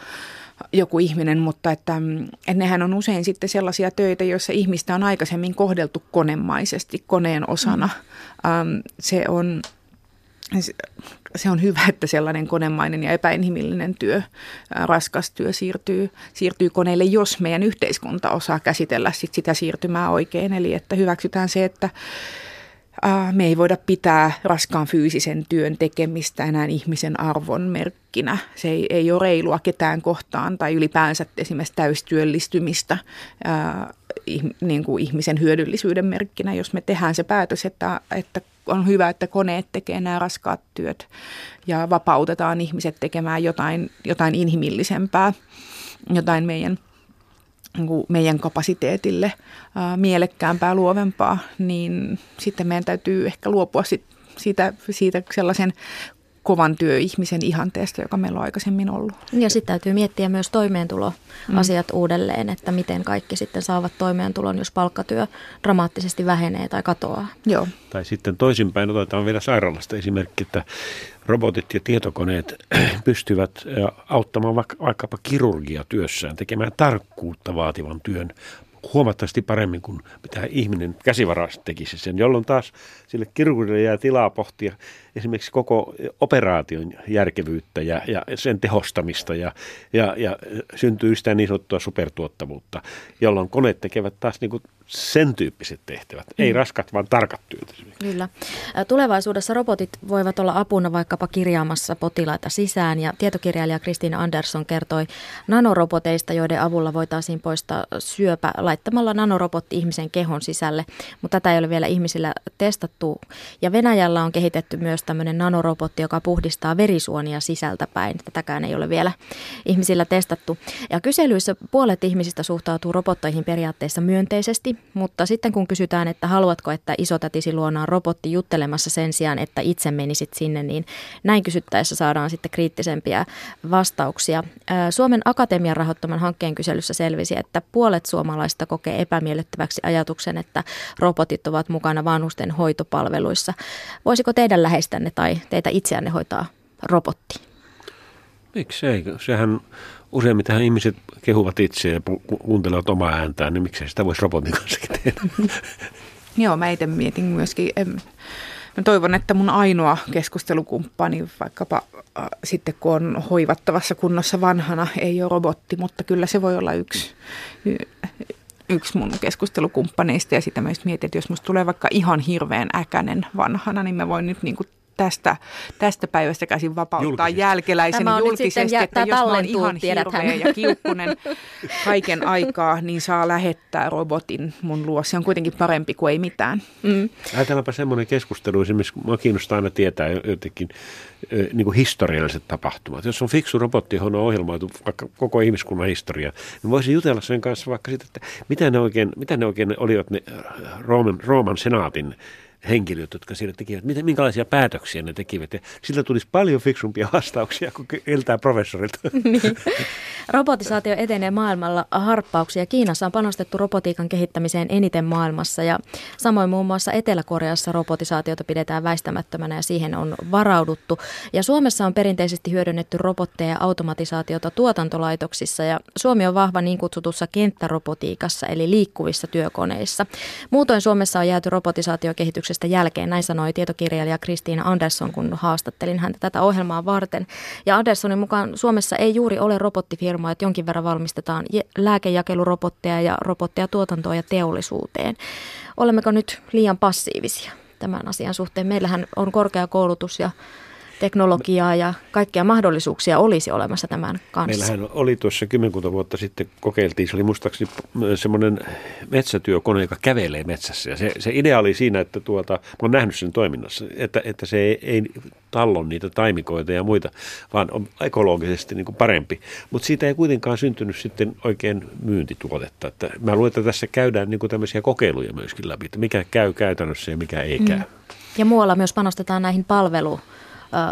joku ihminen, mutta että, että nehän on usein sitten sellaisia töitä, joissa ihmistä on aikaisemmin kohdeltu konemaisesti, koneen osana. Mm. Se on se on hyvä, että sellainen konemainen ja epäinhimillinen työ, raskas työ siirtyy, siirtyy koneelle, jos meidän yhteiskunta osaa käsitellä sit sitä siirtymää oikein. Eli että hyväksytään se, että me ei voida pitää raskaan fyysisen työn tekemistä enää ihmisen arvon merkkinä. Se ei, ei ole reilua ketään kohtaan tai ylipäänsä esimerkiksi täystyöllistymistä niin kuin ihmisen hyödyllisyyden merkkinä, jos me tehdään se päätös, että, että on hyvä, että koneet tekee nämä raskaat työt ja vapautetaan ihmiset tekemään jotain, jotain inhimillisempää, jotain meidän, niin meidän kapasiteetille ää, mielekkäämpää, luovempaa, niin sitten meidän täytyy ehkä luopua sit siitä, siitä sellaisen kovan työihmisen ihanteesta, joka meillä on aikaisemmin ollut.
Ja sitten täytyy miettiä myös toimeentuloasiat mm. uudelleen, että miten kaikki sitten saavat toimeentulon, jos palkkatyö dramaattisesti vähenee tai katoaa.
Joo.
Tai sitten toisinpäin otetaan vielä sairaalasta esimerkki, että robotit ja tietokoneet pystyvät auttamaan vaikkapa kirurgia työssään tekemään tarkkuutta vaativan työn huomattavasti paremmin kuin mitä ihminen käsivarasti tekisi sen, jolloin taas sille kirurgille jää tilaa pohtia esimerkiksi koko operaation järkevyyttä ja, ja sen tehostamista ja, ja, ja syntyy sitä niin sanottua supertuottavuutta, jolloin koneet tekevät taas niin kuin sen tyyppiset tehtävät, mm. ei raskat, vaan tarkat työt.
Kyllä. Tulevaisuudessa robotit voivat olla apuna vaikkapa kirjaamassa potilaita sisään ja tietokirjailija Kristiina Andersson kertoi nanoroboteista, joiden avulla voitaisiin poistaa syöpä laittamalla nanorobotti ihmisen kehon sisälle, mutta tätä ei ole vielä ihmisillä testattu. Ja Venäjällä on kehitetty myös tämmöinen nanorobotti, joka puhdistaa verisuonia sisältäpäin. Tätäkään ei ole vielä ihmisillä testattu. Ja kyselyissä puolet ihmisistä suhtautuu robotteihin periaatteessa myönteisesti, mutta sitten kun kysytään, että haluatko, että isotätisi luonaan robotti juttelemassa sen sijaan, että itse menisit sinne, niin näin kysyttäessä saadaan sitten kriittisempiä vastauksia. Suomen Akatemian rahoittaman hankkeen kyselyssä selvisi, että puolet suomalaisista kokee epämiellyttäväksi ajatuksen, että robotit ovat mukana vanhusten hoitopalveluissa. Voisiko teidän läheistänne tai teitä itseänne hoitaa robotti?
Miksei? Sehän useimmiten ihmiset kehuvat itse ja kuuntelevat omaa ääntään, niin miksei sitä voisi robotin kanssa tehdä?
Joo, mä itse mietin myöskin, mä toivon, että mun ainoa keskustelukumppani, vaikkapa äh, sitten kun on hoivattavassa kunnossa vanhana, ei ole robotti, mutta kyllä se voi olla yksi, yksi mun keskustelukumppaneista. Ja sitä myös mietin, että jos musta tulee vaikka ihan hirveän äkänen vanhana, niin mä voin nyt niin kuin tästä, tästä päivästä käsin vapauttaa jälkeläisen julkisesti, jä, että jos mä oon ihan hirveä ja kiukkunen kaiken aikaa, niin saa lähettää robotin mun luo. Se on kuitenkin parempi kuin ei mitään.
Mm. Ajatellaanpa semmoinen keskustelu, esimerkiksi mua kiinnostaa aina tietää jotenkin niin kuin historialliset tapahtumat. Jos on fiksu robotti, johon on ohjelmoitu vaikka koko ihmiskunnan historia, niin voisi jutella sen kanssa vaikka siitä, että mitä ne oikein, mitä ne oikein olivat ne Rooman, Rooman senaatin henkilöt, jotka siellä tekivät, mitä, minkälaisia päätöksiä ne tekivät. Ja sillä tulisi paljon fiksumpia vastauksia kuin eltää professorilta. niin.
Robotisaatio etenee maailmalla harppauksia. Kiinassa on panostettu robotiikan kehittämiseen eniten maailmassa ja samoin muun muassa Etelä-Koreassa robotisaatiota pidetään väistämättömänä ja siihen on varauduttu. Ja Suomessa on perinteisesti hyödynnetty robotteja ja automatisaatiota tuotantolaitoksissa ja Suomi on vahva niin kutsutussa kenttärobotiikassa eli liikkuvissa työkoneissa. Muutoin Suomessa on jääty robotisaatiokehityksestä jälkeen, näin sanoi tietokirjailija Kristiina Andersson, kun haastattelin häntä tätä ohjelmaa varten. Ja Anderssonin mukaan Suomessa ei juuri ole robottifirma firmoja, että jonkin verran valmistetaan lääkejakelurobotteja ja robotteja tuotantoon ja teollisuuteen. Olemmeko nyt liian passiivisia tämän asian suhteen? Meillähän on korkeakoulutus ja teknologiaa ja kaikkia mahdollisuuksia olisi olemassa tämän kanssa.
Meillähän oli tuossa kymmenkunta vuotta sitten kokeiltiin, se oli muistaakseni semmoinen metsätyökone, joka kävelee metsässä. Ja se, se idea oli siinä, että tuota, mä oon nähnyt sen toiminnassa, että, että se ei, ei tallon niitä taimikoita ja muita, vaan on ekologisesti niin kuin parempi. Mutta siitä ei kuitenkaan syntynyt sitten oikein myyntituotetta. Että mä luulen, että tässä käydään niin kuin tämmöisiä kokeiluja myöskin läpi, että mikä käy käytännössä ja mikä ei käy. Mm.
Ja muualla myös panostetaan näihin palvelu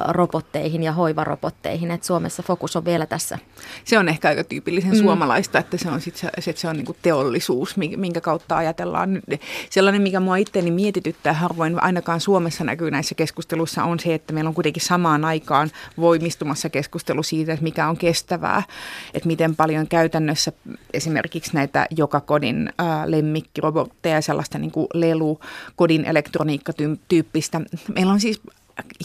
robotteihin ja hoivarobotteihin, että Suomessa fokus on vielä tässä.
Se on ehkä aika tyypillisen mm. suomalaista, että se on, sit se, että se on niin teollisuus, minkä kautta ajatellaan. Sellainen, mikä mua itseäni mietityttää harvoin ainakaan Suomessa näkyy näissä keskusteluissa, on se, että meillä on kuitenkin samaan aikaan voimistumassa keskustelu siitä, että mikä on kestävää, että miten paljon käytännössä esimerkiksi näitä joka kodin ää, lemmikkirobotteja ja sellaista niin kuin lelu, kodin elektroniikkatyyppistä. Meillä on siis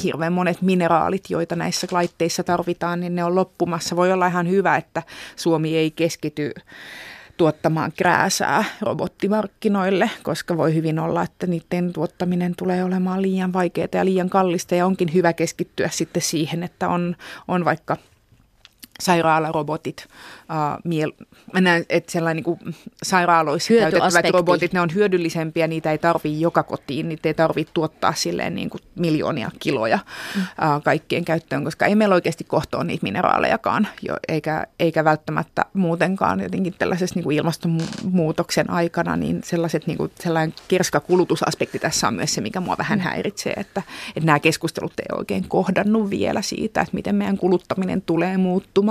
hirveän monet mineraalit, joita näissä laitteissa tarvitaan, niin ne on loppumassa. Voi olla ihan hyvä, että Suomi ei keskity tuottamaan krääsää robottimarkkinoille, koska voi hyvin olla, että niiden tuottaminen tulee olemaan liian vaikeaa ja liian kallista ja onkin hyvä keskittyä sitten siihen, että on, on vaikka sairaalarobotit, uh, miel- mä näen, että sellainen niin sairaaloissa käytettävät robotit, ne on hyödyllisempiä, niitä ei tarvitse joka kotiin, niitä ei tarvitse tuottaa silleen niin kuin miljoonia kiloja mm. uh, kaikkien käyttöön, koska ei meillä oikeasti kohtoa niitä mineraalejakaan, jo, eikä, eikä välttämättä muutenkaan jotenkin tällaisessa niin kuin ilmastonmuutoksen aikana, niin sellaiset niin kuin, sellainen kerskakulutusaspekti tässä on myös se, mikä mua vähän mm. häiritsee, että, että nämä keskustelut ei oikein kohdannut vielä siitä, että miten meidän kuluttaminen tulee muuttumaan.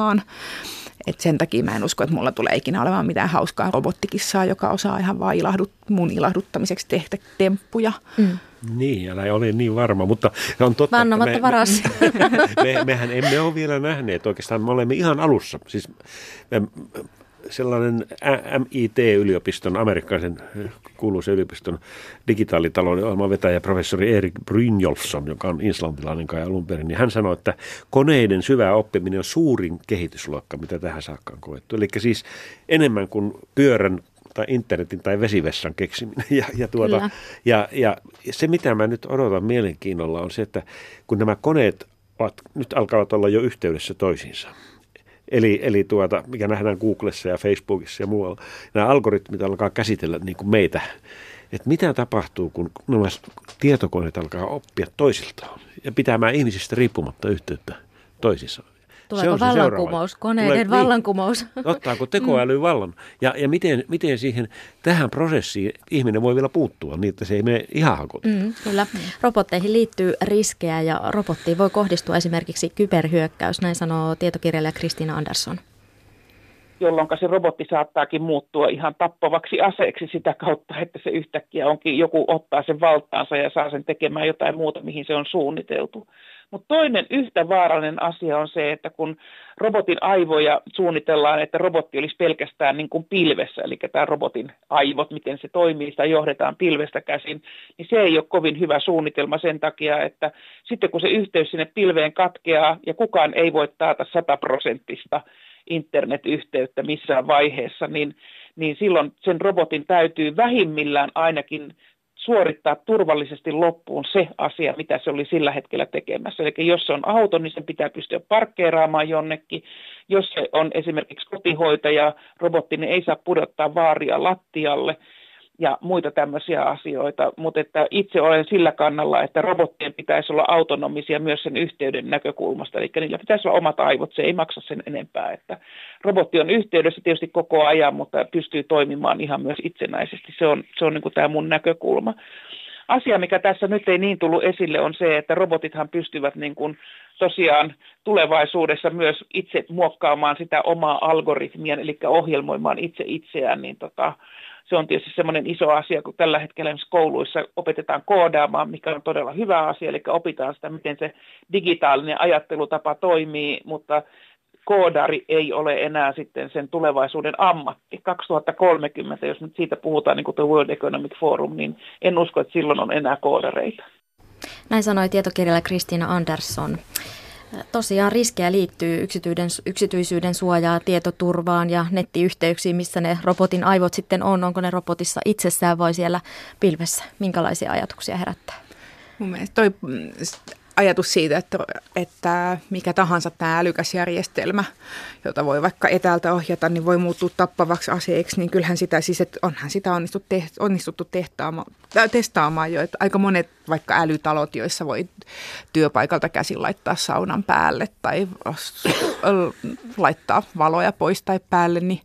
Et sen takia mä en usko, että mulla tulee ikinä olemaan mitään hauskaa robottikissaa, joka osaa ihan vaan ilahdut, mun ilahduttamiseksi tehdä temppuja. Mm.
Niin, älä ole niin varma, mutta on totta,
Vannomatta me, varas.
Me, me, mehän emme ole vielä nähneet oikeastaan, me olemme ihan alussa. Siis me, sellainen MIT-yliopiston, amerikkalaisen kuuluisen yliopiston digitaalitalouden ohjelman vetäjä professori Erik Brynjolfsson, joka on islantilainen kai alun perin, niin hän sanoi, että koneiden syvä oppiminen on suurin kehitysluokka, mitä tähän saakka on koettu. Eli siis enemmän kuin pyörän tai internetin tai vesivessan keksiminen. Ja, ja, tuota, ja, ja se, mitä mä nyt odotan mielenkiinnolla, on se, että kun nämä koneet ovat, nyt alkavat olla jo yhteydessä toisiinsa, Eli, eli tuota, mikä nähdään Googlessa ja Facebookissa ja muualla. Nämä algoritmit alkaa käsitellä niin kuin meitä. Että mitä tapahtuu, kun nämä tietokoneet alkaa oppia toisiltaan ja pitämään ihmisistä riippumatta yhteyttä toisissaan.
Tuleeko se vallankumous, koneiden Tulee, niin. vallankumous?
Niin, ottaako tekoäly mm. vallan? Ja, ja miten, miten siihen tähän prosessiin ihminen voi vielä puuttua niin, että se ei mene ihan hakoteen?
Mm, kyllä. Robotteihin liittyy riskejä ja robottiin voi kohdistua esimerkiksi kyberhyökkäys, näin sanoo tietokirjailija Kristiina Andersson
jolloin se robotti saattaakin muuttua ihan tappavaksi aseeksi sitä kautta, että se yhtäkkiä onkin, joku ottaa sen valtaansa ja saa sen tekemään jotain muuta, mihin se on suunniteltu. Mutta toinen yhtä vaarallinen asia on se, että kun robotin aivoja suunnitellaan, että robotti olisi pelkästään niin kuin pilvessä, eli tämä robotin aivot, miten se toimii, sitä johdetaan pilvestä käsin, niin se ei ole kovin hyvä suunnitelma sen takia, että sitten kun se yhteys sinne pilveen katkeaa ja kukaan ei voi taata sataprosenttista internetyhteyttä missään vaiheessa, niin, niin silloin sen robotin täytyy vähimmillään ainakin suorittaa turvallisesti loppuun se asia, mitä se oli sillä hetkellä tekemässä. Eli jos se on auto, niin sen pitää pystyä parkkeeraamaan jonnekin. Jos se on esimerkiksi kotihoitaja, robotti, niin ei saa pudottaa vaaria lattialle ja muita tämmöisiä asioita, mutta että itse olen sillä kannalla, että robottien pitäisi olla autonomisia myös sen yhteyden näkökulmasta, eli niillä pitäisi olla omat aivot, se ei maksa sen enempää, että robotti on yhteydessä tietysti koko ajan, mutta pystyy toimimaan ihan myös itsenäisesti, se on, se on niin kuin tämä mun näkökulma. Asia, mikä tässä nyt ei niin tullut esille, on se, että robotithan pystyvät niin kuin tosiaan tulevaisuudessa myös itse muokkaamaan sitä omaa algoritmia, eli ohjelmoimaan itse itseään, niin tota, se on tietysti semmoinen iso asia, kun tällä hetkellä esimerkiksi kouluissa opetetaan koodaamaan, mikä on todella hyvä asia, eli opitaan sitä, miten se digitaalinen ajattelutapa toimii, mutta koodari ei ole enää sitten sen tulevaisuuden ammatti. 2030, jos nyt siitä puhutaan niin kuin The World Economic Forum, niin en usko, että silloin on enää koodareita.
Näin sanoi tietokirjailija Kristiina Andersson. Tosiaan riskejä liittyy yksityisyyden suojaa, tietoturvaan ja nettiyhteyksiin, missä ne robotin aivot sitten on. Onko ne robotissa itsessään vai siellä pilvessä? Minkälaisia ajatuksia herättää?
Mun mielestä toi ajatus siitä, että, että mikä tahansa tämä älykäs järjestelmä, jota voi vaikka etäältä ohjata, niin voi muuttua tappavaksi aseeksi, niin kyllähän sitä siis, että onhan sitä onnistuttu, teht, onnistuttu tehtaamaan, testaamaan jo, että aika monet vaikka älytalot, joissa voi työpaikalta käsin laittaa saunan päälle tai laittaa valoja pois tai päälle, niin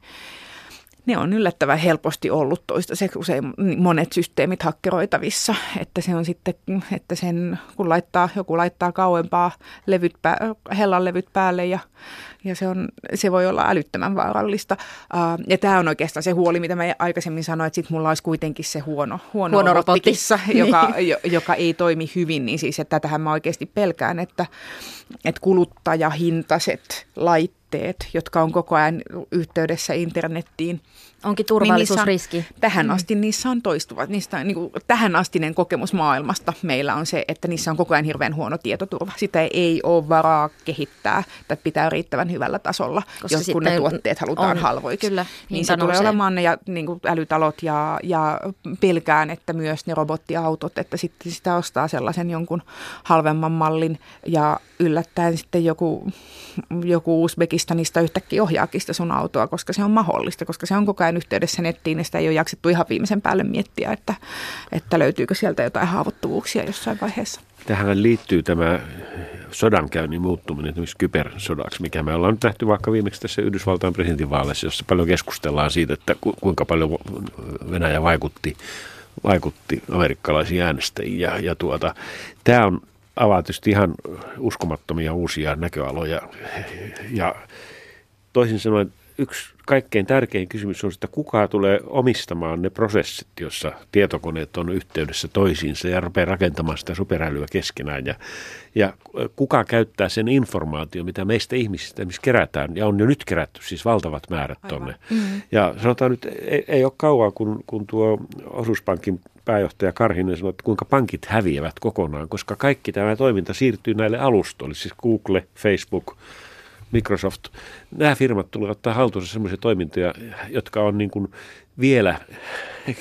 ne on yllättävän helposti ollut toistaiseksi usein monet systeemit hakkeroitavissa, että se on sitten, että sen kun laittaa, joku laittaa kauempaa levyt pää, hellan levyt päälle ja, ja se, on, se voi olla älyttömän vaarallista. Uh, ja tämä on oikeastaan se huoli, mitä mä aikaisemmin sanoin, että sitten mulla olisi kuitenkin se huono, huono, huono robottikissa, joka, niin. joka ei toimi hyvin, niin siis että tätähän mä oikeasti pelkään, että, että kuluttajahintaiset laitteet laitteet, jotka on koko ajan yhteydessä internettiin.
Onkin turvallisuusriski. Niin
niissä, tähän mm. asti niissä on toistuvat. Niistä, niin kuin, tähän astinen kokemus maailmasta meillä on se, että niissä on koko ajan hirveän huono tietoturva. Sitä ei ole varaa kehittää tai pitää riittävän hyvällä tasolla, Koska jos kun ne tuotteet halutaan on, halvoiksi. Kyllä, niin se tulee olemaan ne ja, niin kuin älytalot ja, ja pelkään, että myös ne robottiautot, että sitten sitä ostaa sellaisen jonkun halvemman mallin ja yllättäen sitten joku, joku Uzbekistan Pakistanista yhtäkkiä ohjaakin sitä sun autoa, koska se on mahdollista, koska se on koko ajan yhteydessä nettiin ja sitä ei ole jaksettu ihan viimeisen päälle miettiä, että, että löytyykö sieltä jotain haavoittuvuuksia jossain vaiheessa.
Tähän liittyy tämä sodankäynnin muuttuminen esimerkiksi kybersodaksi, mikä me ollaan nyt nähty vaikka viimeksi tässä Yhdysvaltain presidentinvaaleissa, jossa paljon keskustellaan siitä, että kuinka paljon Venäjä vaikutti, vaikutti amerikkalaisiin äänestäjiin. Ja, ja tuota, tämä on avaa tietysti ihan uskomattomia uusia näköaloja. Ja toisin sanoen yksi kaikkein tärkein kysymys on, että kuka tulee omistamaan ne prosessit, jossa tietokoneet on yhteydessä toisiinsa ja rupeaa rakentamaan sitä superälyä keskenään. Ja, ja kuka käyttää sen informaatio, mitä meistä ihmisistä esimerkiksi kerätään, ja on jo nyt kerätty siis valtavat määrät tuonne. Mm-hmm. Ja sanotaan nyt, ei, ei ole kauan, kun, kun tuo osuuspankin pääjohtaja Karhinen sanoi, että kuinka pankit häviävät kokonaan, koska kaikki tämä toiminta siirtyy näille alustoille, siis Google, Facebook, Microsoft, nämä firmat tulevat ottaa haltuunsa sellaisia toimintoja, jotka on niin kuin vielä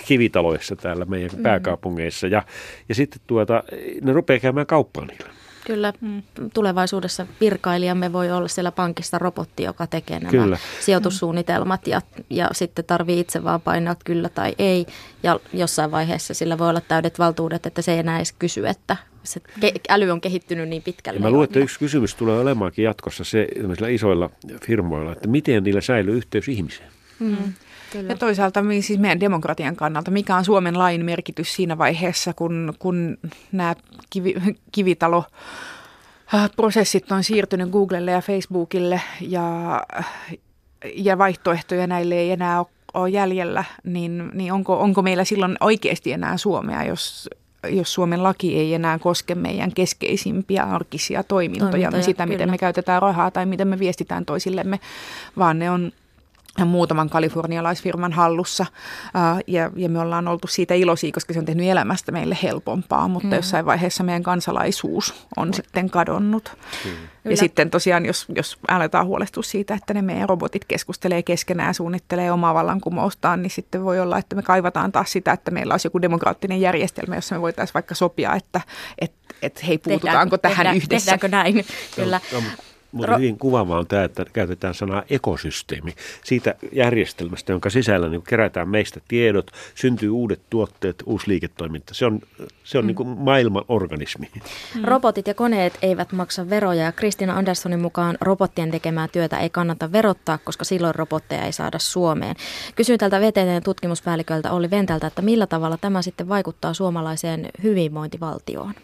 kivitaloissa täällä meidän mm. pääkaupungeissa. Ja, ja sitten tuota, ne rupeaa käymään kauppaan niillä.
Kyllä mm. tulevaisuudessa virkailijamme voi olla siellä pankista robotti, joka tekee nämä kyllä. sijoitussuunnitelmat ja, ja sitten tarvii itse vaan painaa kyllä tai ei. Ja jossain vaiheessa sillä voi olla täydet valtuudet, että se ei enää edes kysy, että se äly on kehittynyt niin pitkälle.
Ja mä luulen, että yksi kysymys tulee olemaankin jatkossa se isoilla firmoilla, että miten niillä säilyy yhteys ihmiseen. Mm.
Kyllä. Ja toisaalta siis meidän demokratian kannalta, mikä on Suomen lain merkitys siinä vaiheessa, kun, kun nämä kivi, kivitalo äh, prosessit on siirtynyt Googlelle ja Facebookille ja, ja vaihtoehtoja näille ei enää ole, ole jäljellä, niin, niin onko, onko meillä silloin oikeasti enää Suomea, jos, jos Suomen laki ei enää koske meidän keskeisimpiä arkisia toimintoja, toimintoja sitä, kyllä. miten me käytetään rahaa tai miten me viestitään toisillemme, vaan ne on muutaman kalifornialaisfirman hallussa ja, ja me ollaan oltu siitä iloisia, koska se on tehnyt elämästä meille helpompaa, mutta mm. jossain vaiheessa meidän kansalaisuus on mm. sitten kadonnut. Mm. Ja sitten tosiaan, jos, jos aletaan huolestua siitä, että ne meidän robotit keskustelee keskenään, suunnittelee omaa vallankumoustaan, niin sitten voi olla, että me kaivataan taas sitä, että meillä olisi joku demokraattinen järjestelmä, jossa me voitaisiin vaikka sopia, että et, et hei, puututaanko
tehdään,
tähän
tehdään,
yhdessä.
Tehdäänkö näin? Kyllä.
No, no, mutta Ro- hyvin kuvaavaa on tämä, että käytetään sanaa ekosysteemi. Siitä järjestelmästä, jonka sisällä niin kerätään meistä tiedot, syntyy uudet tuotteet, uusi liiketoiminta. Se on, se on mm. niin kuin maailman organismi.
Mm. Robotit ja koneet eivät maksa veroja. Kristina Anderssonin mukaan robottien tekemää työtä ei kannata verottaa, koska silloin robotteja ei saada Suomeen. Kysyin tältä VTTn tutkimuspäälliköltä Olli Ventältä, että millä tavalla tämä sitten vaikuttaa suomalaiseen hyvinvointivaltioon?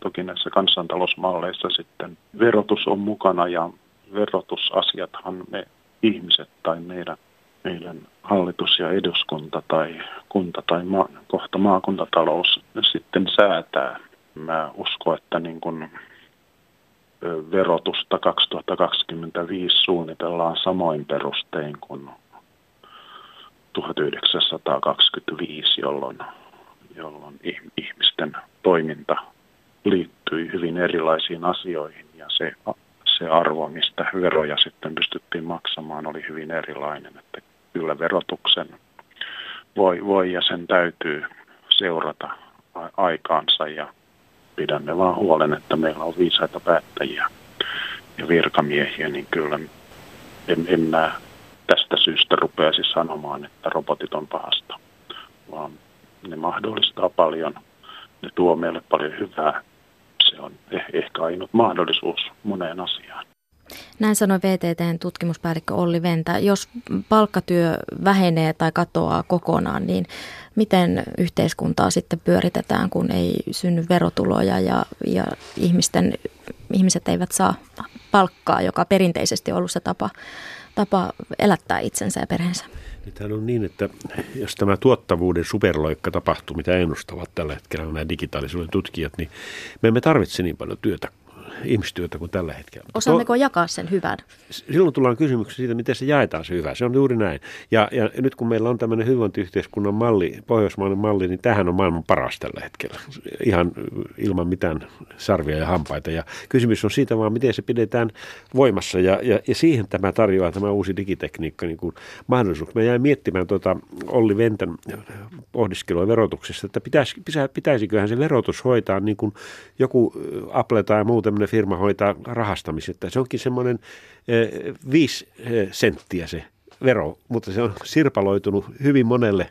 Toki näissä kansantalousmalleissa sitten verotus on mukana ja verotusasiathan me ihmiset tai meidän, meidän hallitus ja eduskunta tai kunta tai ma, kohta maakuntatalous sitten säätää. Mä uskon, että niin kun verotusta 2025 suunnitellaan samoin perustein kuin 1925, jolloin, jolloin ihmisten toiminta liittyi hyvin erilaisiin asioihin ja se, se arvo, mistä veroja sitten pystyttiin maksamaan, oli hyvin erilainen. Että kyllä verotuksen voi, voi ja sen täytyy seurata aikaansa ja pidämme vaan huolen, että meillä on viisaita päättäjiä ja virkamiehiä, niin kyllä en, en mä tästä syystä rupeaisi sanomaan, että robotit on pahasta, vaan ne mahdollistaa paljon, ne tuo meille paljon hyvää se on eh, ehkä ainut mahdollisuus moneen asiaan.
Näin sanoi VTTn tutkimuspäällikkö Olli Ventä. Jos palkkatyö vähenee tai katoaa kokonaan, niin miten yhteiskuntaa sitten pyöritetään, kun ei synny verotuloja ja, ja ihmisten, ihmiset eivät saa palkkaa, joka perinteisesti on ollut se tapa, tapa elättää itsensä ja perheensä?
Nythän on niin, että jos tämä tuottavuuden superloikka tapahtuu, mitä ennustavat tällä hetkellä nämä digitaalisuuden tutkijat, niin me emme tarvitse niin paljon työtä ihmistyötä kuin tällä hetkellä.
Osaammeko jakaa sen hyvän?
Silloin tullaan kysymyksiä siitä, miten se jaetaan se hyvä. Se on juuri näin. Ja, ja nyt kun meillä on tämmöinen hyvinvointiyhteiskunnan malli, pohjoismainen malli, niin tähän on maailman paras tällä hetkellä. Ihan ilman mitään sarvia ja hampaita. Ja kysymys on siitä vaan, miten se pidetään voimassa. Ja, ja, ja siihen tämä tarjoaa tämä uusi digitekniikka niin kuin mahdollisuus. Mä jäin miettimään tuota Olli Ventän pohdiskelua verotuksesta, että pitäis, pitäisiköhän se verotus hoitaa niin kuin joku Apple tai muu tämmöinen firma hoitaa rahastamisen. Se onkin semmoinen eh, viisi eh, senttiä se vero, mutta se on sirpaloitunut hyvin monelle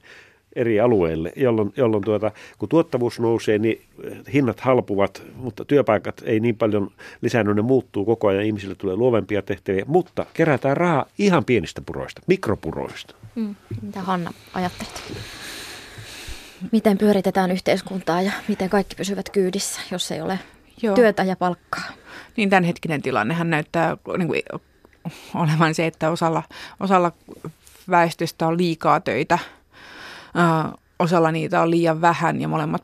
eri alueille, jolloin, jolloin tuota, kun tuottavuus nousee, niin hinnat halpuvat, mutta työpaikat ei niin paljon lisännyt, ne muuttuu koko ajan, ihmisille tulee luovempia tehtäviä, mutta kerätään rahaa ihan pienistä puroista, mikropuroista.
Mm. Mitä Hanna ajattelet? Miten pyöritetään yhteiskuntaa ja miten kaikki pysyvät kyydissä, jos ei ole Joo. työtä ja palkkaa?
Niin tämänhetkinen tilannehan näyttää niin kuin, olevan se, että osalla, osalla väestöstä on liikaa töitä – osalla niitä on liian vähän ja molemmat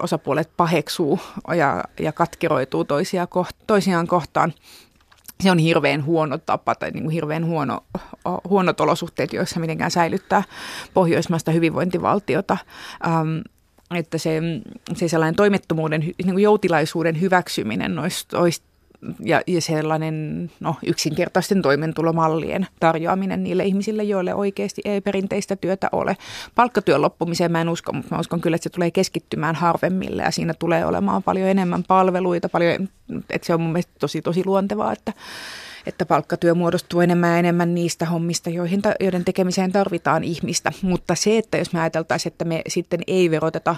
osapuolet paheksuu ja, ja katkeroituu toisia, toisiaan kohtaan. Se on hirveän huono tapa tai niin kuin hirveän huono, huonot olosuhteet, joissa mitenkään säilyttää pohjoismaista hyvinvointivaltiota. Ähm, että se, se sellainen toimettomuuden, niin kuin joutilaisuuden hyväksyminen olisi, olisi ja, ja sellainen no, yksinkertaisten toimentulomallien tarjoaminen niille ihmisille, joille oikeasti ei perinteistä työtä ole. Palkkatyön loppumiseen mä en usko, mutta mä uskon kyllä, että se tulee keskittymään harvemmille ja siinä tulee olemaan paljon enemmän palveluita, paljon, että se on mun mielestä tosi tosi luontevaa, että että palkkatyö muodostuu enemmän ja enemmän niistä hommista, joihin, joiden tekemiseen tarvitaan ihmistä. Mutta se, että jos me ajateltaisiin, että me sitten ei veroteta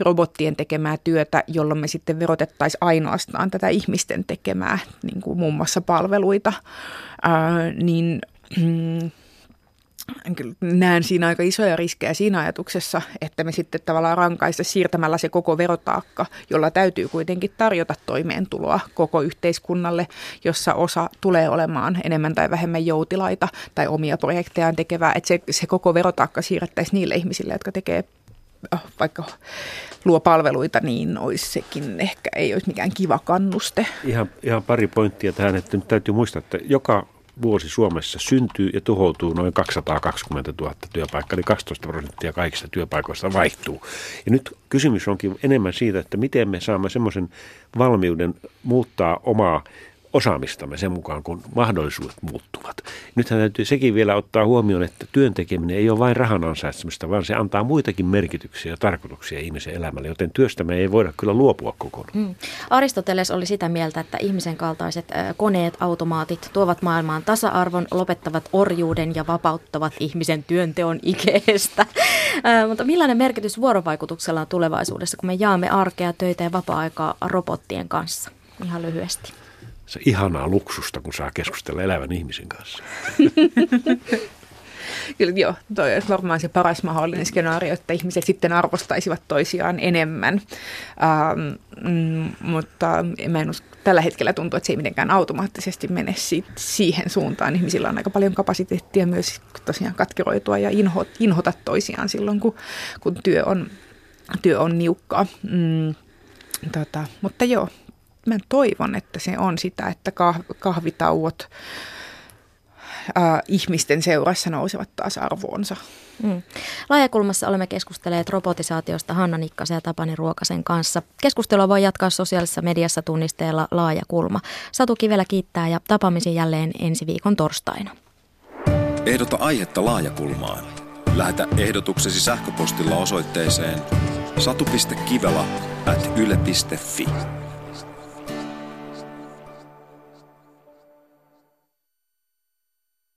robottien tekemää työtä, jolloin me sitten verotettaisiin ainoastaan tätä ihmisten tekemää, niin kuin muun muassa palveluita, ää, niin mm, näen siinä aika isoja riskejä siinä ajatuksessa, että me sitten tavallaan rankaista siirtämällä se koko verotaakka, jolla täytyy kuitenkin tarjota toimeentuloa koko yhteiskunnalle, jossa osa tulee olemaan enemmän tai vähemmän joutilaita tai omia projektejaan tekevää, että se, se koko verotaakka siirrettäisiin niille ihmisille, jotka tekee oh, vaikka luo palveluita, niin olisi sekin ehkä ei olisi mikään kiva kannuste.
Ihan, ihan pari pointtia tähän, että nyt täytyy muistaa, että joka vuosi Suomessa syntyy ja tuhoutuu noin 220 000 työpaikkaa, eli 12 prosenttia kaikista työpaikoista vaihtuu. Ja nyt kysymys onkin enemmän siitä, että miten me saamme semmoisen valmiuden muuttaa omaa osaamistamme sen mukaan, kun mahdollisuudet muuttuvat. Nythän täytyy sekin vielä ottaa huomioon, että työn tekeminen ei ole vain rahan ansaitsemista, vaan se antaa muitakin merkityksiä ja tarkoituksia ihmisen elämälle, joten työstä me ei voida kyllä luopua kokonaan. Mm.
Aristoteles oli sitä mieltä, että ihmisen kaltaiset koneet, automaatit tuovat maailmaan tasa-arvon, lopettavat orjuuden ja vapauttavat ihmisen työnteon ikeestä. Mutta millainen merkitys vuorovaikutuksella on tulevaisuudessa, kun me jaamme arkea, töitä ja vapaa-aikaa robottien kanssa? Ihan lyhyesti
se ihanaa luksusta, kun saa keskustella elävän ihmisen kanssa.
Kyllä joo, toi olisi varmaan se paras mahdollinen skenaario, että ihmiset sitten arvostaisivat toisiaan enemmän. Ähm, mm, mutta mä en usko, tällä hetkellä tuntuu, että se ei mitenkään automaattisesti mene si- siihen suuntaan. Ihmisillä on aika paljon kapasiteettia myös tosiaan katkeroitua ja inho, inhota toisiaan silloin, kun, kun työ, on, työ on niukkaa. Mm, tota, mutta joo, mä toivon, että se on sitä, että kahvitauot äh, ihmisten seurassa nousevat taas arvoonsa. Mm.
Laajakulmassa olemme keskustelleet robotisaatiosta Hanna Nikkasen ja Tapani Ruokasen kanssa. Keskustelua voi jatkaa sosiaalisessa mediassa tunnisteella Laajakulma. Satu Kivelä kiittää ja tapaamisen jälleen ensi viikon torstaina.
Ehdota aihetta Laajakulmaan. Lähetä ehdotuksesi sähköpostilla osoitteeseen satu.kivela at yle.fi.